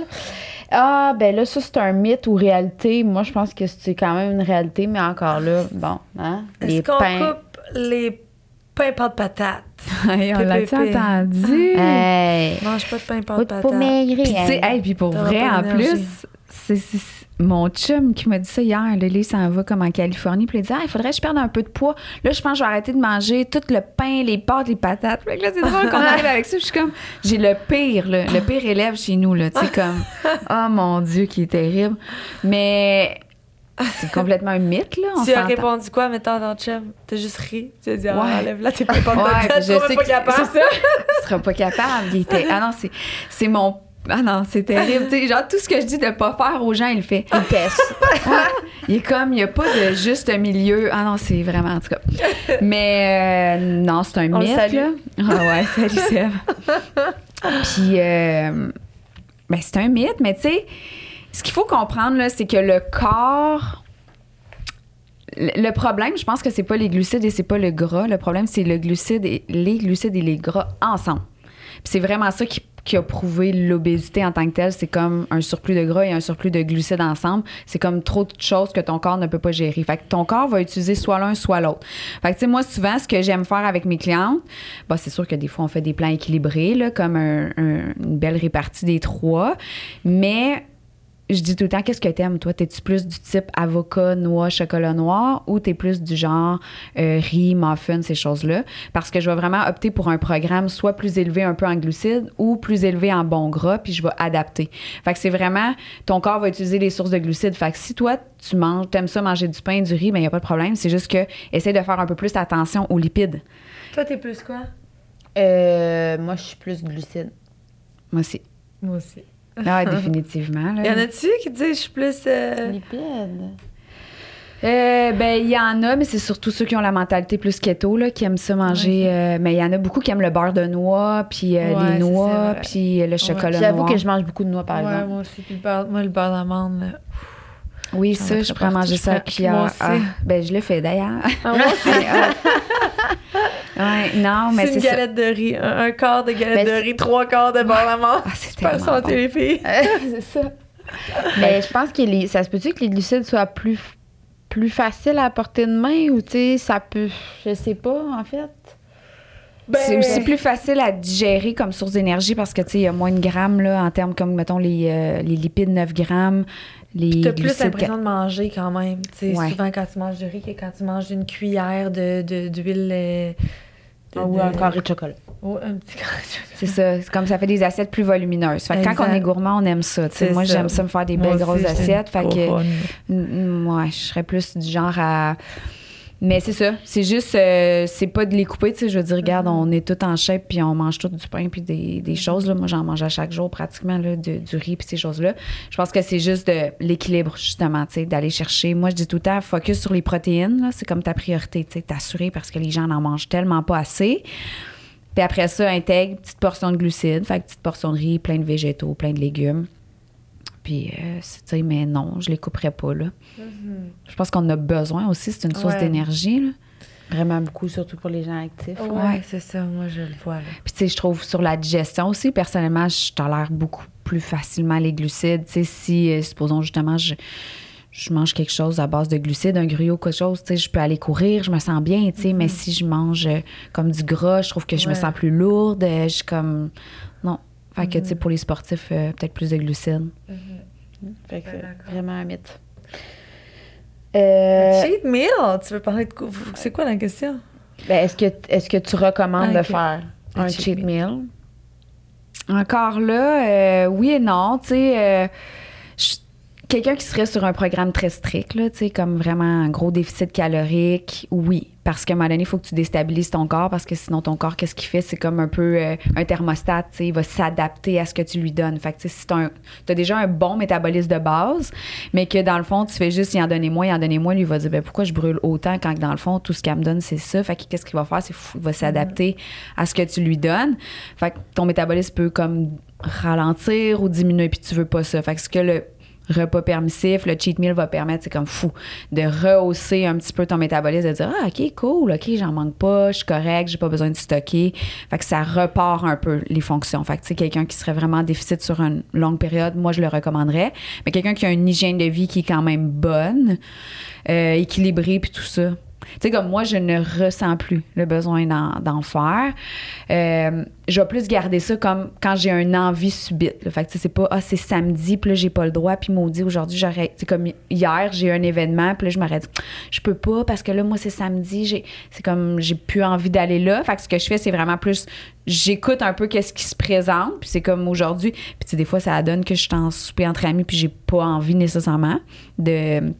Ah, ben là, ça, c'est un mythe ou réalité. Moi, je pense que c'est quand même une réalité, mais encore là, bon, hein, les Est-ce qu'on pains. Les pains pâte patate? <laughs> Hey, on l'a-tu PPP. entendu? Hey, Mange pas de pain pâte pas patate. maigrir. Puis, tu sais, hey, puis pour vrai, en plus, c'est mon chum qui m'a dit ça hier. Lit s'en va comme en Californie. Puis il dit Ah, il faudrait que je perde un peu de poids. Là, je pense que je vais arrêter de manger tout le pain, les pâtes, les patates. Fait que là, c'est drôle qu'on <laughs> arrive avec ça. Puis je suis comme J'ai le pire, là, le pire élève chez nous. là. Tu sais, comme <laughs> Oh mon Dieu, qui est terrible. Mais c'est complètement un mythe, là. On Tu as répondu quoi, mettons, dans le chum? T'as juste ri. Tu as dit, ah, Ouais. enlève là tes pains pâte Ouais, Je sais pas que capable. ça. Il sera pas capable. Il était, ah non, c'est, c'est mon. Ah non, c'est terrible. Tu sais, genre, tout ce que je dis de pas faire aux gens, il le fait. Il pèse. Ouais. Il est comme, il n'y a pas de juste milieu. Ah non, c'est vraiment, en tout cas. Mais euh, non, c'est un On mythe, salue. là. Ah ouais, salut Seb. Puis, euh, ben, c'est un mythe, mais tu sais, ce qu'il faut comprendre, là, c'est que le corps. Le problème, je pense que c'est pas les glucides et c'est pas le gras. Le problème, c'est le glucide et les glucides et les gras ensemble. C'est vraiment ça qui, a prouvé l'obésité en tant que telle. C'est comme un surplus de gras et un surplus de glucides ensemble. C'est comme trop de choses que ton corps ne peut pas gérer. Fait que ton corps va utiliser soit l'un, soit l'autre. Fait que, tu sais, moi, souvent, ce que j'aime faire avec mes clientes, bah, c'est sûr que des fois, on fait des plans équilibrés, là, comme un- un- une belle répartie des trois. Mais je dis tout le temps, qu'est-ce que t'aimes, toi? T'es-tu plus du type avocat, noix, chocolat noir ou t'es plus du genre euh, riz, muffin, ces choses-là? Parce que je vais vraiment opter pour un programme soit plus élevé un peu en glucides ou plus élevé en bon gras, puis je vais adapter. Fait que c'est vraiment, ton corps va utiliser les sources de glucides. Fait que si toi, tu manges, t'aimes ça manger du pain, du riz, ben il n'y a pas de problème. C'est juste que essaie de faire un peu plus attention aux lipides. Toi, t'es plus quoi? Euh, moi, je suis plus glucide. Moi aussi. Moi aussi. <laughs> Ah, définitivement. là. Y en a-tu qui disent je suis plus. euh, Lipides. Euh, ben, il y en a, mais c'est surtout ceux qui ont la mentalité plus keto, là, qui aiment ça manger. euh, mais il y en a beaucoup qui aiment le beurre de noix, puis euh, Ouais, les noix, puis euh, le chocolat J'avoue noir. que je mange beaucoup de noix, par ouais, exemple. moi aussi. Puis le beurre, moi, le beurre d'amande, là. Oui, ça, je pourrais manger ça à cuillère. aussi. Ah, ben, je le fais d'ailleurs. Ah, moi aussi. <laughs> ouais, non, mais c'est c'est une ça. galette de riz. Un, un quart de galette de riz, trois quarts de d'amande. Ah, c'est Pas tellement santé, bon. les <laughs> filles. c'est ça. Mais je pense que les, ça se peut-tu que les glucides soient plus, plus faciles à porter de main ou tu sais, ça peut. Je sais pas, en fait? Ben, C'est aussi plus facile à digérer comme source d'énergie parce que, tu sais, il y a moins de grammes, là, en termes comme, mettons, les, euh, les lipides, 9 grammes, les T'as plus l'impression de manger quand même. Tu sais, Ouais. souvent quand tu manges du riz, que quand tu manges une cuillère de, de- d'huile. euh, de- Ou de- un carré de chocolat. Un petit <laughs> carré de chocolat. C'est ça. C'est comme ça fait des assiettes plus volumineuses. Fait que quand on est gourmand, on aime ça. Moi, j'aime ça me faire des Moi belles aussi, grosses assiettes. Fait que, Ouais, je serais plus du genre à. Mais c'est ça. C'est juste, euh, c'est pas de les couper. Tu sais, je veux dire, regarde, Mm-hmm. on est tout en shape puis on mange tout du pain puis des, des choses. Là. Moi, j'en mange à chaque jour pratiquement, là, de- du riz puis ces choses-là. Je pense que c'est juste de l'équilibre, justement, tu sais, d'aller chercher. Moi, je dis tout le temps, focus sur les protéines. là. C'est comme ta priorité, tu sais, t'assurer parce que les gens n'en mangent tellement pas assez. Puis après ça, intègre petite portion de glucides, fait que petite portion de riz, plein de végétaux, plein de légumes. Puis, euh, c'est- tu sais, mais non, je les couperais pas, là. Je pense qu'on a besoin aussi, c'est une source Ouais. d'énergie, là. Vraiment beaucoup, surtout pour les gens actifs. Ouais, Ouais. c'est ça. Moi, je le vois. là. Puis, tu sais, je trouve sur la digestion aussi, personnellement, je tolère beaucoup plus facilement les glucides. Tu sais, si, euh, supposons justement, je, je mange quelque chose à base de glucides, un gruau, quelque chose, tu sais, je peux aller courir, je me sens bien, tu sais, mais si je mange euh, comme du gras, je trouve que je me sens plus lourde, je suis comme. Non. Fait que, tu sais, pour les sportifs, euh, peut-être plus de glucides. Fait que, d'accord. vraiment un mythe. Euh, Cheat meal, tu veux parler de quoi? C'est quoi la question? ben, est-ce, que, est-ce que tu recommandes Ah, de ok. faire Un un cheat cheat meal? Encore là, euh, oui et non. Tu sais, euh, quelqu'un qui serait sur un programme très strict, là, comme vraiment un gros déficit calorique, oui. Parce qu'à un moment donné, il faut que tu déstabilises ton corps parce que sinon, ton corps, qu'est-ce qu'il fait? C'est comme un peu euh, un thermostat, il va s'adapter à ce que tu lui donnes. Fait que, si tu as déjà un bon métabolisme de base, mais que dans le fond, tu fais juste y en donner moins, y en donner moins, lui, va dire, ben, pourquoi je brûle autant quand dans le fond, tout ce qu'elle me donne, c'est ça? Fait que qu'est-ce qu'il va faire? C'est fou, il va s'adapter à ce que tu lui donnes. Fait que ton métabolisme peut comme ralentir ou diminuer, puis tu veux pas ça. Fait que ce que le repas permissif, le cheat meal va permettre, c'est comme fou, de rehausser un petit peu ton métabolisme, de dire, ah, OK, cool, OK, j'en manque pas, je suis correct, j'ai pas besoin de stocker. Fait que ça repart un peu les fonctions. Fait que, tu quelqu'un qui serait vraiment en déficit sur une longue période, moi, je le recommanderais. Mais quelqu'un qui a une hygiène de vie qui est quand même bonne, euh, équilibrée, puis tout ça. Tu sais, comme moi, je ne ressens plus le besoin d'en, faire. Euh, je vais plus garder ça comme quand j'ai une envie subite. là. Fait que, c'est pas, ah, c'est samedi, puis là, j'ai pas le droit, puis maudit, aujourd'hui, j'aurais. Tu comme hier, j'ai un événement, puis là, je dit, je peux pas, parce que là, moi, c'est samedi, c'est comme, j'ai plus envie d'aller là. Fait que ce que je fais, c'est vraiment plus, j'écoute un peu qu'est-ce qui se présente, puis c'est comme aujourd'hui. Puis, tu sais, des fois, ça donne que je suis en souper entre amis, puis j'ai pas envie nécessairement de,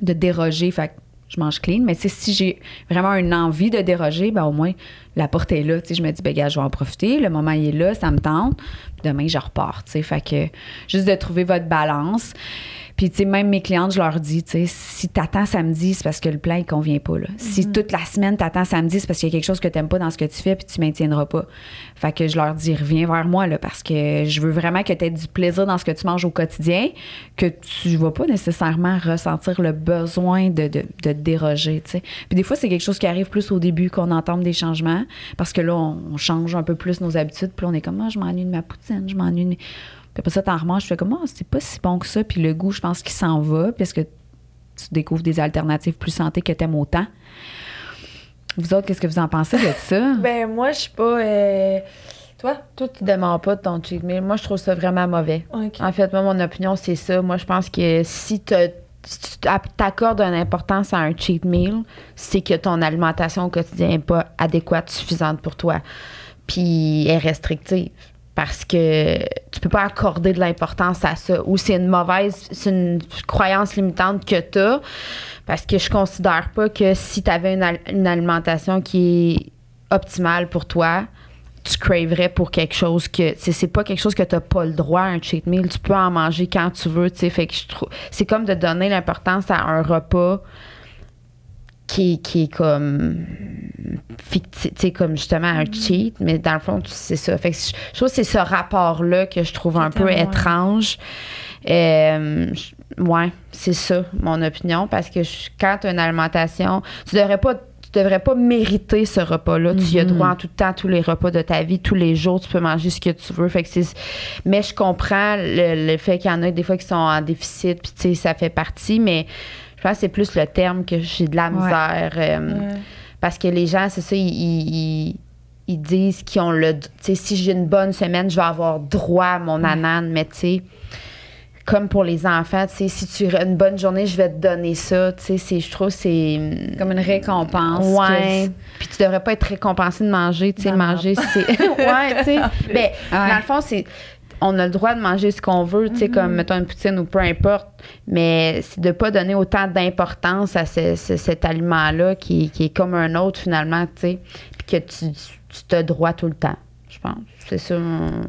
de déroger. Fait je mange clean. Mais si j'ai vraiment une envie de déroger, ben au moins, la porte est là. Je me dis, ben gars, je vais en profiter. Le moment est là, ça me tente. Demain, je repars. Tu sais, fait que juste de trouver votre balance. Puis, tu sais, même mes clientes, je leur dis, tu sais, si t'attends samedi, c'est parce que le plan, il convient pas, là. Si toute la semaine, t'attends samedi, c'est parce qu'il y a quelque chose que t'aimes pas dans ce que tu fais, puis tu maintiendras pas. Fait que je leur dis, reviens vers moi, là, parce que je veux vraiment que tu aies du plaisir dans ce que tu manges au quotidien, que tu vas pas nécessairement ressentir le besoin de, de, de te déroger, tu sais. Puis des fois, c'est quelque chose qui arrive plus au début, qu'on entame des changements, parce que là, on, on change un peu plus nos habitudes, puis là, on est comme, ah, je m'ennuie de ma poutine, je m'ennuie Puis après ça, t'en remanges, je fais comme, ah, c'est pas si bon que ça, puis le goût, je pense qu'il s'en va, parce que tu découvres des alternatives plus santé que t'aimes autant. Vous autres, qu'est-ce que vous en pensez de ça? <laughs> Ben, moi, je suis pas. euh, Toi? Toi, tu démarres pas de ton cheat meal. Moi, je trouve ça vraiment mauvais. En fait, moi, mon opinion, c'est ça. Moi, je pense que si, t'as- si tu t'accordes une importance à un cheat meal, c'est que ton alimentation au quotidien n'est pas adéquate, suffisante pour toi. Puis est restrictive. Parce que tu peux pas accorder de l'importance à ça. Ou c'est une mauvaise, c'est une croyance limitante que tu as. Parce que je considère pas que si tu avais une, une alimentation qui est optimale pour toi, tu craverais pour quelque chose que c'est pas quelque chose que tu pas le droit un cheat meal tu peux en manger quand tu veux tu sais fait que je trouve c'est comme de donner l'importance à un repas qui, qui est comme sais comme justement un cheat mais dans le fond c'est ça. Fait que je je trouve que c'est ce rapport là que je trouve un peu étrange. Euh, je- ouais c'est ça mon opinion parce que je- quand tu as une alimentation tu devrais pas tu devrais pas mériter ce repas-là. Tu y as droit en tout temps, tous les repas de ta vie, tous les jours, tu peux manger ce que tu veux. Fait que c'est, mais je comprends le, le fait qu'il y en a des fois qui sont en déficit, puis tu sais, ça fait partie, mais je pense que c'est plus le terme que j'ai de la misère. euh, Ouais. Parce que les gens, c'est ça, ils, ils- disent qu'ils ont le. Tu sais, si j'ai une bonne semaine, je vais avoir droit à mon anane, mais tu sais comme pour les enfants, tu sais, si tu as une bonne journée, je vais te donner ça. Tu sais, je trouve que c'est. Comme une récompense. Ouais. Puis tu devrais pas être récompensé de manger. Tu sais, manger, c'est. <laughs> ouais, tu sais. Ben, Ouais. dans le fond, c'est. On a le droit de manger ce qu'on veut, tu sais, comme, mettons, une poutine ou peu importe. Mais c'est de pas donner autant d'importance à ce- ce- cet aliment-là qui, qui est comme un autre, finalement, tu sais. Puis que tu, tu te droit tout le temps, je pense. C'est ça. mon-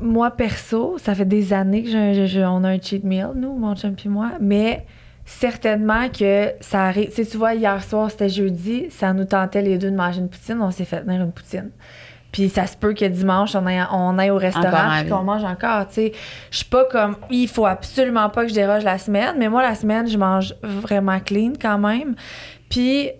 Moi, perso, ça fait des années que j'ai- on a un cheat meal, nous, mon chum et moi, mais certainement que ça arrive. Tu sais, tu vois, hier soir, c'était jeudi, ça nous tentait les deux de manger une poutine, on s'est fait tenir une poutine. Puis ça se peut que dimanche, on aille, on aille au restaurant puis qu'on mange encore, tu sais. Je suis pas comme, il faut absolument pas que je déroge la semaine, mais moi, la semaine, je mange vraiment clean quand même. Puis,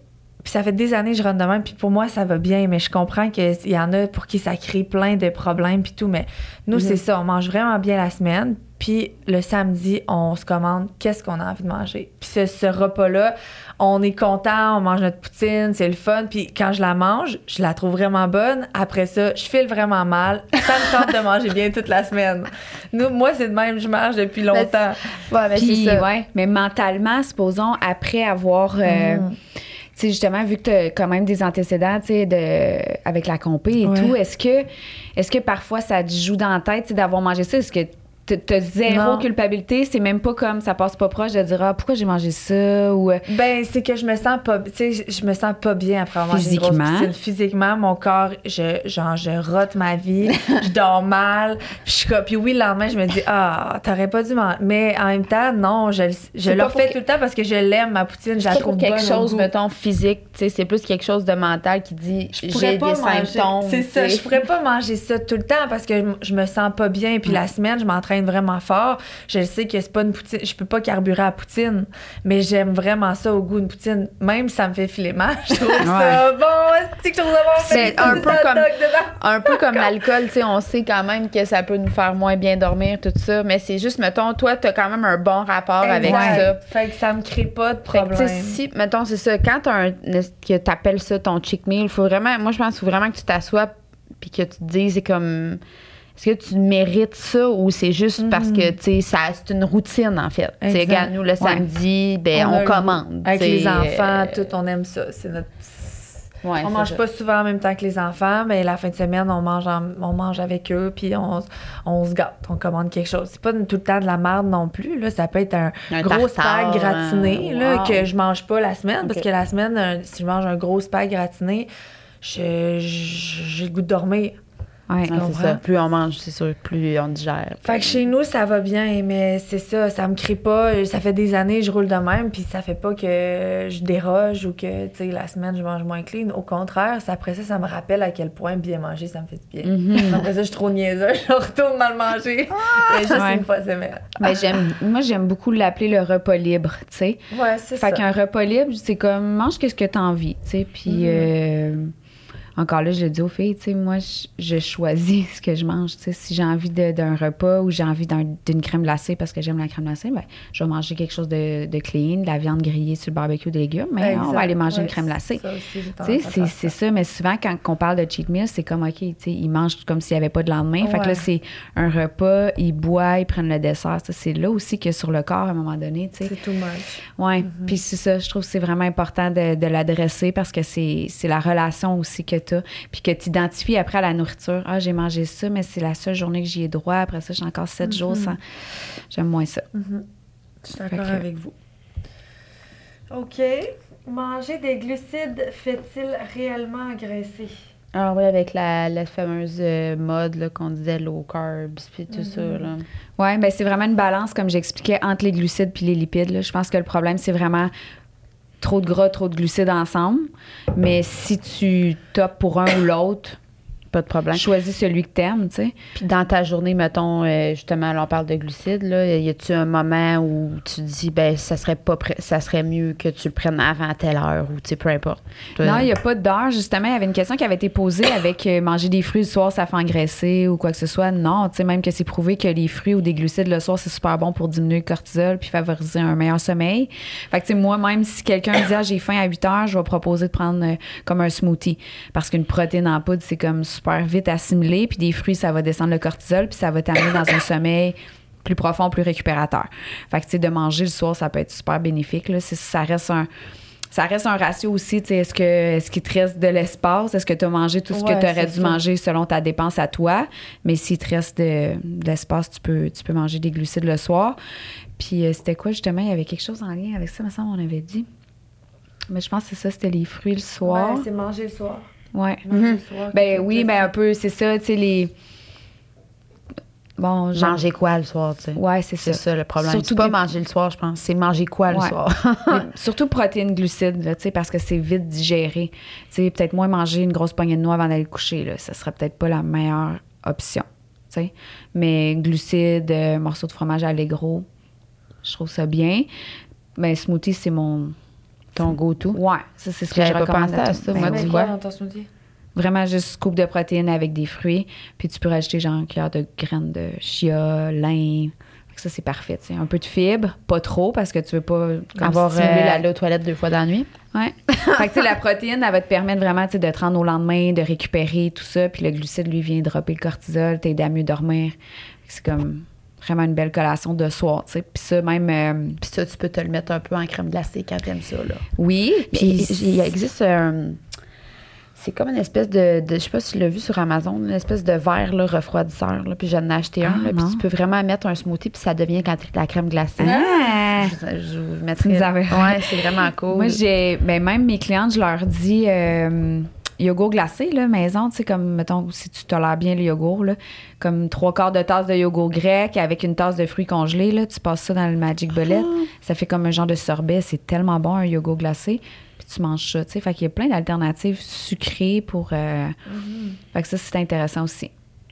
puis ça fait des années que je rentre de même, puis pour moi, ça va bien, mais je comprends qu'il y en a pour qui ça crée plein de problèmes puis tout, mais nous, c'est ça, on mange vraiment bien la semaine, puis le samedi, on se commande qu'est-ce qu'on a envie de manger. Puis ce, ce repas-là, on est content, on mange notre poutine, c'est le fun, puis quand je la mange, je la trouve vraiment bonne. Après ça, je file vraiment mal, ça me tente de manger bien toute la semaine. Nous, moi, c'est de même, je mange depuis longtemps. Ouais, ben, Puis, c'est ça. ouais, mais mentalement, supposons, après avoir. euh, Mm. Tu sais, justement, vu que tu as quand même des antécédents, tu sais, de, avec la compé et Ouais. tout, est-ce que, est-ce que parfois ça te joue dans la tête, tu sais, d'avoir mangé ça? Est-ce que tu as zéro Non. culpabilité? C'est même pas comme ça passe pas proche de dire, ah, pourquoi j'ai mangé ça? Ou. euh, Ben, c'est que je me sens pas, tu sais, je me sens pas bien après avoir mangé une grosse Physiquement. poutine. Physiquement, mon corps, je, genre, je rote ma vie, <laughs> je dors mal, puis je suis puis oui, le lendemain, je me dis, ah, t'aurais pas dû manger. Mais en même temps, non, je, le- je le refais pour tout le temps parce que je l'aime, ma poutine, je la C'est trouve quelque bonne chose, mettons, physique, tu sais, c'est plus quelque chose de mental qui dit Je pourrais j'ai pas des manger- symptômes. C'est ça, je pourrais pas manger ça tout le temps parce que je- je me sens pas bien. Puis la semaine, je m'entraîne vraiment fort. Je sais que c'est pas une poutine, je peux pas carburer à poutine, mais j'aime vraiment ça au goût d'une poutine. Même si ça me fait filer mal, je trouve ça bon. C'est bon? Un du peu comme-. Un peu comme <laughs> l'alcool, tu sais, on sait quand même que ça peut nous faire moins bien dormir, tout ça, mais c'est juste, mettons, toi, t'as quand même un bon rapport avec ça. Fait que ça me crée pas de Fait que, problème. si, mettons, c'est ça, quand t'as un, que t'appelles ça ton cheat meal, il faut vraiment, moi, je pense qu'il faut vraiment que tu t'assoies puis que tu te dises, c'est comme, est-ce que tu mérites ça ou c'est juste parce que, tu sais, ça- c'est une routine, en fait? Tu regarde, nous, le samedi, ben, On commande. Avec tu les enfants, euh, tout, on aime ça. C'est notre. ouais, on mange ça. pas souvent en même temps que les enfants, mais la fin de semaine, on mange, en- on mange avec eux, puis on, on se gâte, on commande quelque chose. C'est pas tout le temps de la merde non plus. Là. Ça peut être un, Un gros spag gratiné hein. là, Wow. que je mange pas la semaine, parce que la semaine, un- si je mange un gros spag gratiné, j'ai le goût de dormir. Ouais. Ouais, c'est comprends? ça. Plus on mange, c'est sûr, plus on digère. Fait que chez nous, ça va bien, mais c'est ça, ça me crée pas. Ça fait des années que je roule de même, puis ça fait pas que je déroge ou que, tu sais, la semaine, je mange moins clean. Au contraire, ça- après ça, ça me rappelle à quel point bien manger, ça me fait du bien. Mhm. Après ça, je suis trop niaiseuse, <laughs> je retourne mal manger. <laughs> Mais juste Ouais. une fois semaine. Mais j'aime, moi, j'aime beaucoup l'appeler le repas libre, tu sais. Ouais, c'est ça. Fait qu'un repas libre, c'est comme mange qu'est-ce que t'as envie, tu sais. Puis, Mhm. euh, encore là, je le dis aux filles, tu sais, moi, je, je choisis <laughs> ce que je mange. Tu sais, si j'ai envie d'un repas ou j'ai envie d'un- d'une crème glacée parce que j'aime la crème glacée, ben, je vais manger quelque chose de, de clean, de la viande grillée sur le barbecue, des légumes, mais on va aller manger une Ouais, crème glacée. Tu sais, c'est ça, mais souvent, quand on parle de cheat meal, c'est comme, OK, tu sais, ils mangent comme s'il n'y avait pas de lendemain. Fait que Ouais. là, c'est un repas, ils boivent, ils prennent le dessert. C'est là aussi que sur le corps, à un moment donné, tu sais. C'est too much. Oui, Mm-hmm. puis c'est ça, je trouve que c'est vraiment important de, de l'adresser parce que c'est c'est la relation aussi que tu as. Puis que tu identifies après à la nourriture. Ah, j'ai mangé ça, mais c'est la seule journée que j'y ai droit. Après ça, j'ai encore sept jours Mm-hmm. sans. J'aime moins ça. Je suis d'accord que- avec vous. OK. Manger des glucides fait-il réellement engraisser? Ah oui, avec la, la fameuse euh, mode là, qu'on disait low carbs, puis tout ça. Là. Oui, ben c'est vraiment une balance, comme j'expliquais, entre les glucides puis les lipides. là. Je pense que le problème, c'est vraiment trop de gras, trop de glucides ensemble. Mais si tu topes pour un ou l'autre, Pas de problème. choisis celui que t'aimes, tu sais. Puis dans ta journée, mettons, euh, justement, là, on parle de glucides, là, y a-tu un moment où tu dis, ben, ça serait pas ça serait mieux que tu le prennes avant telle heure ou, tu sais, peu importe? Non, il n'y a pas d'heure. Justement, il y avait une question qui avait été posée avec euh, manger des fruits le soir, ça fait engraisser ou quoi que ce soit. Non, tu sais, même que c'est prouvé que les fruits ou des glucides le soir, c'est super bon pour diminuer le cortisol puis favoriser un meilleur sommeil. Fait que, tu sais, moi, même si quelqu'un me dit, ah, j'ai faim à 8 heures, je vais proposer de prendre euh, comme un smoothie. Parce qu'une protéine en poudre, c'est comme super vite assimilé. Puis des fruits, ça va descendre le cortisol puis ça va t'amener dans un sommeil plus profond, plus récupérateur. Fait que, tu sais, de manger le soir, ça peut être super bénéfique. Là. Ça reste un ça reste un ratio aussi. tu sais, Est-ce que est-ce qu'il te reste de l'espace? Est-ce que tu as mangé tout ce Ouais, que tu aurais dû ça. manger selon ta dépense à toi? Mais s'il te reste de, de l'espace, tu peux, tu peux manger des glucides le soir. Puis euh, c'était quoi justement? Il y avait quelque chose en lien avec ça, me semble, on avait dit. Mais je pense que c'est ça, c'était les fruits le soir. Ouais, c'est manger le soir. Ouais. Soir. Ben oui, ben un peu, c'est ça, tu sais, les. Bon, genre. Manger quoi le soir, tu sais? Ouais, c'est C'est ça. ça le problème. Surtout C'est pas des- manger le soir, je pense. C'est manger quoi le Ouais. soir? <laughs> Surtout protéines glucides, là, tu sais, parce que c'est vite digéré. Tu sais, peut-être moins manger une grosse poignée de noix avant d'aller le coucher, là, ça serait peut-être pas la meilleure option. tu sais. Mais glucides, euh, morceaux de fromage allégro, je trouve ça bien. Mais smoothie, c'est mon. Ton go-to? Ouais, ça, c'est ce que je pas recommande. pensé à ça, Ben moi, oui. Tu vois. Vraiment juste scoop de protéines avec des fruits. Puis tu peux rajouter genre une cuillère de graines de chia, lin. Ça, c'est parfait. Un peu de fibres, pas trop parce que tu veux pas comme Avoir stimuler euh, aller aux toilettes deux fois dans la nuit? Ouais. <laughs> fait que, la protéine, elle va te permettre vraiment de te rendre au lendemain, de récupérer tout ça. Puis le glucide, lui, vient dropper le cortisol, t'aider à mieux dormir. C'est comme vraiment une belle collation de soir. tu sais. Puis ça, même. euh, Puis ça, tu peux te le mettre un peu en crème glacée quand t'aimes ça, là. oui. Puis il existe un. C'est comme une espèce de, de- Je sais pas si tu l'as vu sur Amazon, une espèce de verre là, refroidisseur. Là, puis j'en ai acheté un. Ah, là, puis tu peux vraiment mettre un smoothie, puis ça devient quand la crème glacée. Ah! Je, je vous mettrai. Tu nous avais- Ouais, c'est vraiment <laughs> cool. Moi, j'ai. Ben, même mes clientes, je leur dis. euh, yogourt glacé, là, maison, tu sais, comme, mettons, si tu tolères bien le yogourt, là, comme trois quarts de tasse de yogourt grec avec une tasse de fruits congelés, là, tu passes ça dans le Magic Bullet. Ça fait comme un genre de sorbet. C'est tellement bon, un yogourt glacé. Puis tu manges ça, tu sais. Fait qu'il y a plein d'alternatives sucrées pour. euh, Fait que ça, c'est intéressant aussi.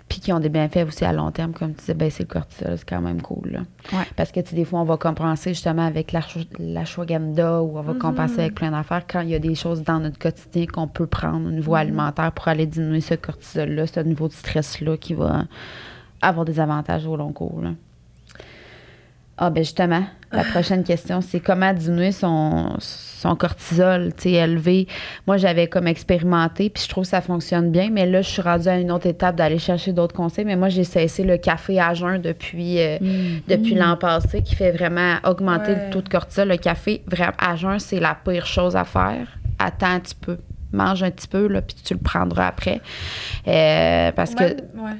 Puis qui ont des bienfaits aussi à long terme, comme tu disais, baisser le cortisol, c'est quand même cool. Là. Ouais. Parce que tu sais, des fois, on va compenser justement avec l'ashw- l'ashwagandha ou on va compenser avec plein d'affaires quand il y a des choses dans notre quotidien qu'on peut prendre au niveau alimentaire pour aller diminuer ce cortisol-là, ce niveau de stress-là qui va avoir des avantages au long cours. là. Ah, ben justement, la prochaine question, c'est comment diminuer son, son cortisol, tu sais, élevé. Moi, j'avais comme expérimenté, puis je trouve que ça fonctionne bien, mais là, je suis rendue à une autre étape d'aller chercher d'autres conseils. Mais moi, j'ai cessé le café à jeun depuis, euh, depuis l'an passé, qui fait vraiment augmenter Ouais. le taux de cortisol. Le café, vraiment, à jeun, c'est la pire chose à faire. Attends un petit peu. Mange un petit peu, là, puis tu le prendras après. Euh, parce que, ouais.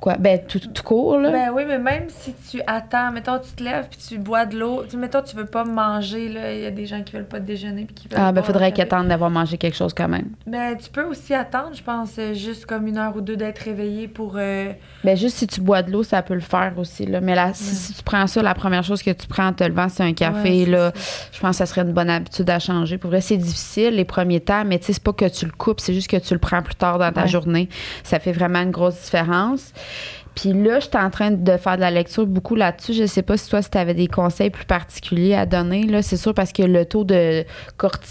Quoi, ben, tout, tout court, là. Ben oui, mais même si tu attends, mettons, tu te lèves puis tu bois de l'eau, tu mettons, tu veux pas manger, là, il y a des gens qui veulent pas déjeuner puis qui veulent Ah, ben, pas faudrait qu'ils attendent d'avoir mangé quelque chose quand même. Ben, tu peux aussi attendre, je pense, euh, juste comme une heure ou deux d'être réveillé pour. euh, Ben, juste si tu bois de l'eau, ça peut le faire aussi, là. Mais là, si, si tu prends ça, la première chose que tu prends en te levant, c'est un café, Ouais, là. ça. Je pense que ça serait une bonne habitude à changer. Pour vrai, c'est difficile les premiers temps, mais tu sais, c'est pas que tu le coupes, c'est juste que tu le prends plus tard dans ta Ouais. journée. Ça fait vraiment une grosse différence. Puis là, j'étais en train de faire de la lecture beaucoup là-dessus. Je sais pas si toi, si tu avais des conseils plus particuliers à donner. Là, c'est sûr parce que le taux de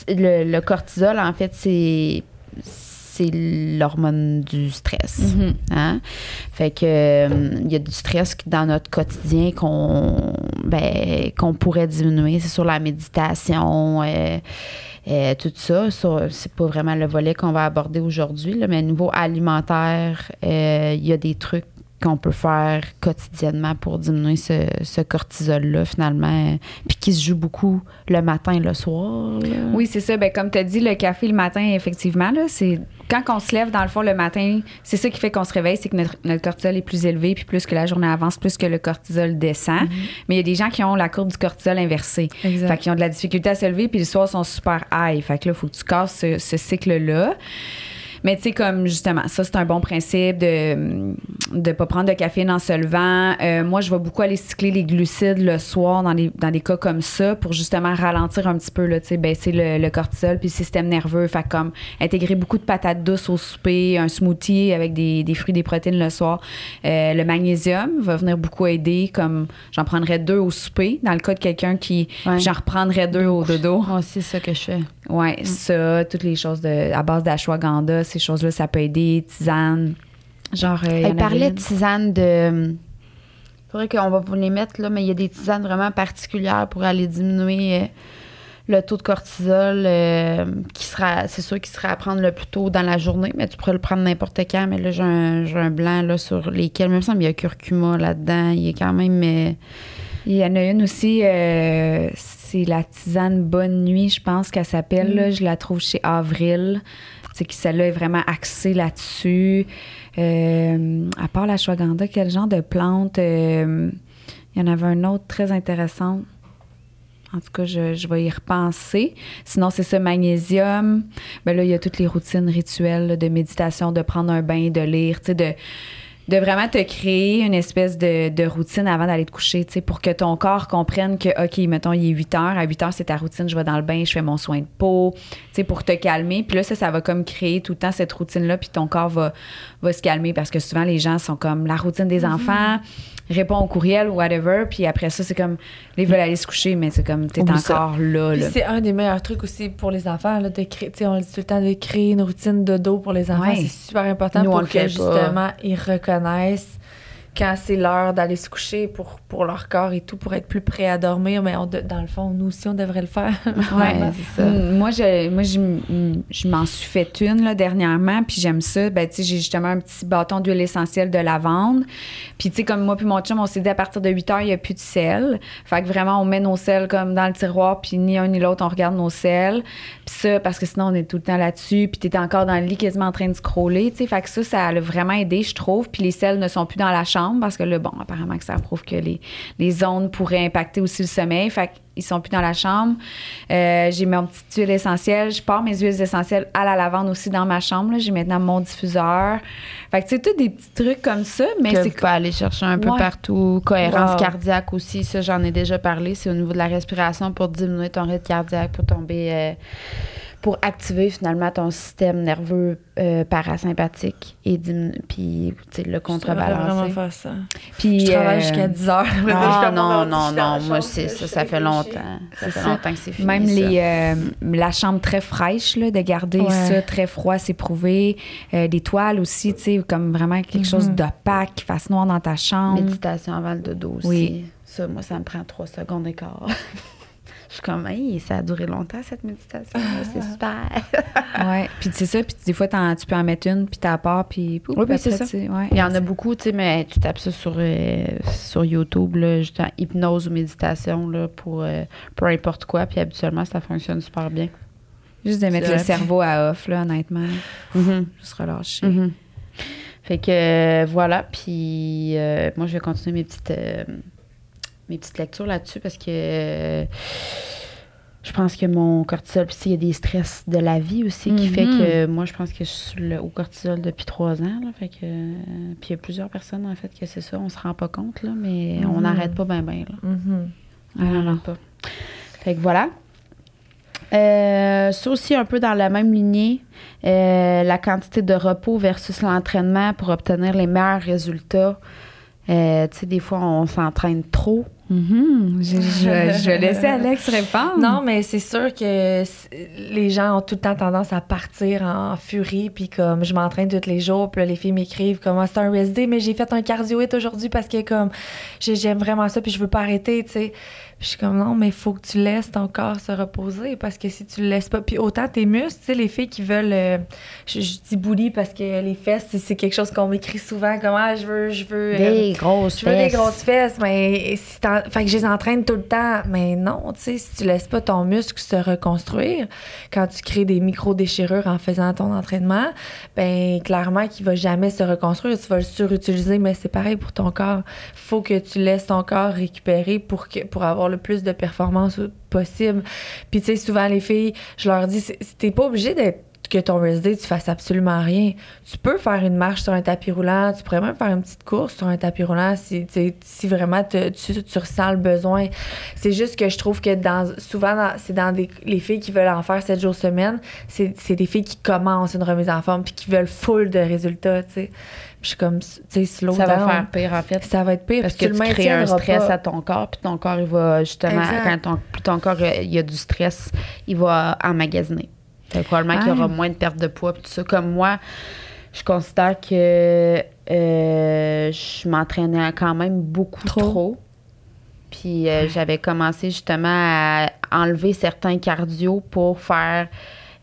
le cortisol, en fait, c'est c'est l'hormone du stress. Mhm. Hein? Fait que euh, il y a du stress dans notre quotidien qu'on ben, qu'on pourrait diminuer. C'est sur la méditation, euh, euh, tout ça. Ça, c'est pas vraiment le volet qu'on va aborder aujourd'hui, mais au niveau alimentaire, euh, il y a des trucs qu'on peut faire quotidiennement pour diminuer ce, ce cortisol-là, finalement, puis qui se joue beaucoup le matin et le soir. là. Oui, c'est ça. Ben, comme tu as dit, le café le matin, effectivement, là, c'est quand on se lève, dans le fond, le matin, c'est ça qui fait qu'on se réveille, c'est que notre, notre cortisol est plus élevé, puis plus que la journée avance, plus que le cortisol descend. Mais il y a des gens qui ont la courbe du cortisol inversée. Exact. Fait qu'ils ont de la difficulté à se lever, puis le soir, ils sont super high. Fait que là, il faut que tu casses ce, ce cycle-là. Mais tu sais, comme justement, ça, c'est un bon principe de ne pas prendre de caféine en se levant. Euh, moi, je vais beaucoup aller cycler les glucides le soir dans des, dans des cas comme ça pour justement ralentir un petit peu, là, tu sais, baisser le, le cortisol puis le système nerveux. Fait comme intégrer beaucoup de patates douces au souper, un smoothie avec des, des fruits, des protéines le soir. Euh, le magnésium va venir beaucoup aider, comme j'en prendrais deux au souper. Dans le cas de quelqu'un qui, Ouais. j'en reprendrais deux au dodo. Aussi, c'est ça que je fais. Ouais, ça, toutes les choses de, à base d'ashwagandha, ces choses-là, ça peut aider. Tisane. Genre, euh, il Elle parlait de tisanes de. faudrait qu'on va vous les mettre, là, mais il y a des tisanes vraiment particulières pour aller diminuer euh, le taux de cortisol, euh, qui sera, c'est sûr qu'il sera à prendre le plus tôt dans la journée, mais tu pourrais le prendre n'importe quand. Mais là, j'ai un, j'ai un blanc là, sur lesquels, même semble, il y a curcuma là-dedans. Il est quand même. euh, Il y en a une aussi, euh, c'est la tisane Bonne Nuit, je pense qu'elle s'appelle. là. Je la trouve chez Avril. C'est que celle-là est vraiment axée là-dessus. Euh, à part la ashwagandha, quel genre de plante? euh, il y en avait un autre très intéressant. En tout cas, je, je vais y repenser. Sinon, c'est ce magnésium. Ben là, il y a toutes les routines rituelles là, de méditation, de prendre un bain, de lire, tu sais, de, de vraiment te créer une espèce de, de routine avant d'aller te coucher, tu sais, pour que ton corps comprenne que, OK, mettons, il est 8 heures. À 8 heures, c'est ta routine. Je vais dans le bain, je fais mon soin de peau, tu sais, pour te calmer. Puis là, ça, ça va comme créer tout le temps cette routine-là, puis ton corps va, va se calmer parce que souvent, les gens sont comme la routine des enfants, répond au courriel ou whatever, puis après ça, c'est comme, ils veulent aller se coucher, mais c'est comme, t'es ça. encore là, là. c'est un des meilleurs trucs aussi pour les enfants, là, de créer, tu sais, on dit tout le temps, de créer une routine de dos pour les enfants. Ouais. C'est super important Nous, pour que justement ils reconnaissent quand c'est l'heure d'aller se coucher pour, pour leur corps et tout, pour être plus prêts à dormir. Mais on dans le fond, nous aussi, on devrait le faire. <laughs> Ouais, c'est ça. Mm, Moi, je, moi, je, je m'en suis fait une là, dernièrement, puis j'aime ça. Ben, tu sais, j'ai justement un petit bâton d'huile essentielle de lavande. Puis, tu sais, comme moi puis mon chum, on s'est dit à partir de 8 heures, il n'y a plus de sel. Fait que vraiment, on met nos sels comme dans le tiroir, puis ni un ni l'autre, on regarde nos sels. Puis ça, parce que sinon, on est tout le temps là-dessus, puis t'es encore dans le lit quasiment en train de scroller, tu sais. Fait que ça, ça a vraiment aidé, je trouve. Puis les sels ne sont plus dans la chambre, parce que là, bon, apparemment que ça prouve que les, les ondes pourraient impacter aussi le sommeil. Fait qu'ils sont plus dans la chambre. Euh, j'ai mon petite huile essentielle. Je pars mes huiles essentielles à la lavande aussi dans ma chambre. là. J'ai maintenant mon diffuseur. Fait que, tu sais, tous des petits trucs comme ça, mais que c'est vous pouvez aller chercher un peu Ouais. partout. Cohérence Wow. cardiaque aussi, ça j'en ai déjà parlé. C'est au niveau de la respiration pour diminuer ton rythme cardiaque, pour tomber, euh, pour activer finalement ton système nerveux euh, parasympathique et puis le Je devrais vraiment contrebalancer. faire ça. Puis, Je travaille euh, jusqu'à 10 heures. <laughs> Ah non, non, non, moi c'est ça, ça fait longtemps. Ça fait longtemps que c'est fini. Même les, euh, la chambre très fraîche, là, de garder Ouais. ça très froid, c'est prouvé. Euh, des toiles aussi, tu sais, comme vraiment quelque chose Mhm. d'opaque, qui fasse noir dans ta chambre. Méditation avant le dodo aussi. Oui. Ça, moi, ça me prend trois secondes et quart. <laughs> Je suis comme, hey, ça a duré longtemps cette méditation. C'est super. <laughs> Ouais. Puis c'est ça, puis des fois, tu peux en mettre une, puis t'as part, puis... pouf, Oui, c'est ça. ouais. Il y en a beaucoup, tu sais, mais tu tapes ça sur, euh, sur YouTube, là, justement, hypnose ou méditation, là, pour euh, peu importe quoi. Puis habituellement, ça fonctionne super bien. Juste de mettre le cerveau à off, là, honnêtement. Mhm. Juste relâcher. Mhm. Fait que euh, voilà, puis euh, moi je vais continuer mes petites mes petites lectures là-dessus parce que euh, je pense que mon cortisol, puis il y a des stress de la vie aussi qui fait que moi je pense que je suis le haut cortisol depuis trois ans. Là, fait que, euh, puis il y a plusieurs personnes en fait que c'est ça, on se rend pas compte, là, mais on Mhm. n'arrête pas bien bien. là. Mhm. Ah, non. pas. Fait que voilà. Euh, ça aussi, un peu dans la même lignée, euh, la quantité de repos versus l'entraînement pour obtenir les meilleurs résultats. Euh, tu sais, des fois, on s'entraîne trop, Mhm. Je, je, Alex répondre. Non, mais c'est sûr que les gens ont tout le temps tendance à partir en furie, puis comme je m'entraîne tous les jours, puis là, les filles m'écrivent comme Ah, c'est un USD, mais j'ai fait un cardio aujourd'hui parce que comme j'ai- j'aime vraiment ça, puis je veux pas arrêter, tu sais. Puis je suis comme non, mais il faut que tu laisses ton corps se reposer parce que si tu le laisses pas, puis autant tes muscles, tu sais, les filles qui veulent, euh, je, je dis booty parce que les fesses, c'est- quelque chose qu'on m'écrit souvent, comme ah, je veux, je veux. euh, Des grosses je veux des grosses fesses, mais si fait que je les entraîne tout le temps. Mais non, tu sais, si tu laisses pas ton muscle se reconstruire, quand tu crées des micro-déchirures en faisant ton entraînement, ben clairement qu'il va jamais se reconstruire. Tu vas le surutiliser, mais c'est pareil pour ton corps. faut que tu laisses ton corps récupérer pour, que, pour avoir le plus de performance possible. Puis tu sais, souvent les filles, je leur dis, t'es pas obligé d'être que ton rest day, tu fasses absolument rien. Tu peux faire une marche sur un tapis roulant, tu pourrais même faire une petite course sur un tapis roulant si, si vraiment tu, tu ressens le besoin. C'est juste que je trouve que dans, souvent, c'est dans les filles qui veulent en faire 7 jours semaine, c'est c'est des filles qui commencent une remise en forme puis qui veulent full de résultats, tu sais. Je suis comme, tu sais, slow Ça va faire pire, en fait. Ça va être pire. Parce puis que tu crées un stress pas. à ton corps, puis ton corps, il va justement, Exact. quand ton, plus ton corps, il y a du stress, il va emmagasiner. Fait que probablement qu'il y aura Ouais. moins de perte de poids, puis tout ça. Comme moi, je considère que euh, je m'entraînais quand même beaucoup Trop. trop. Puis euh, j'avais commencé justement à enlever certains cardio pour faire,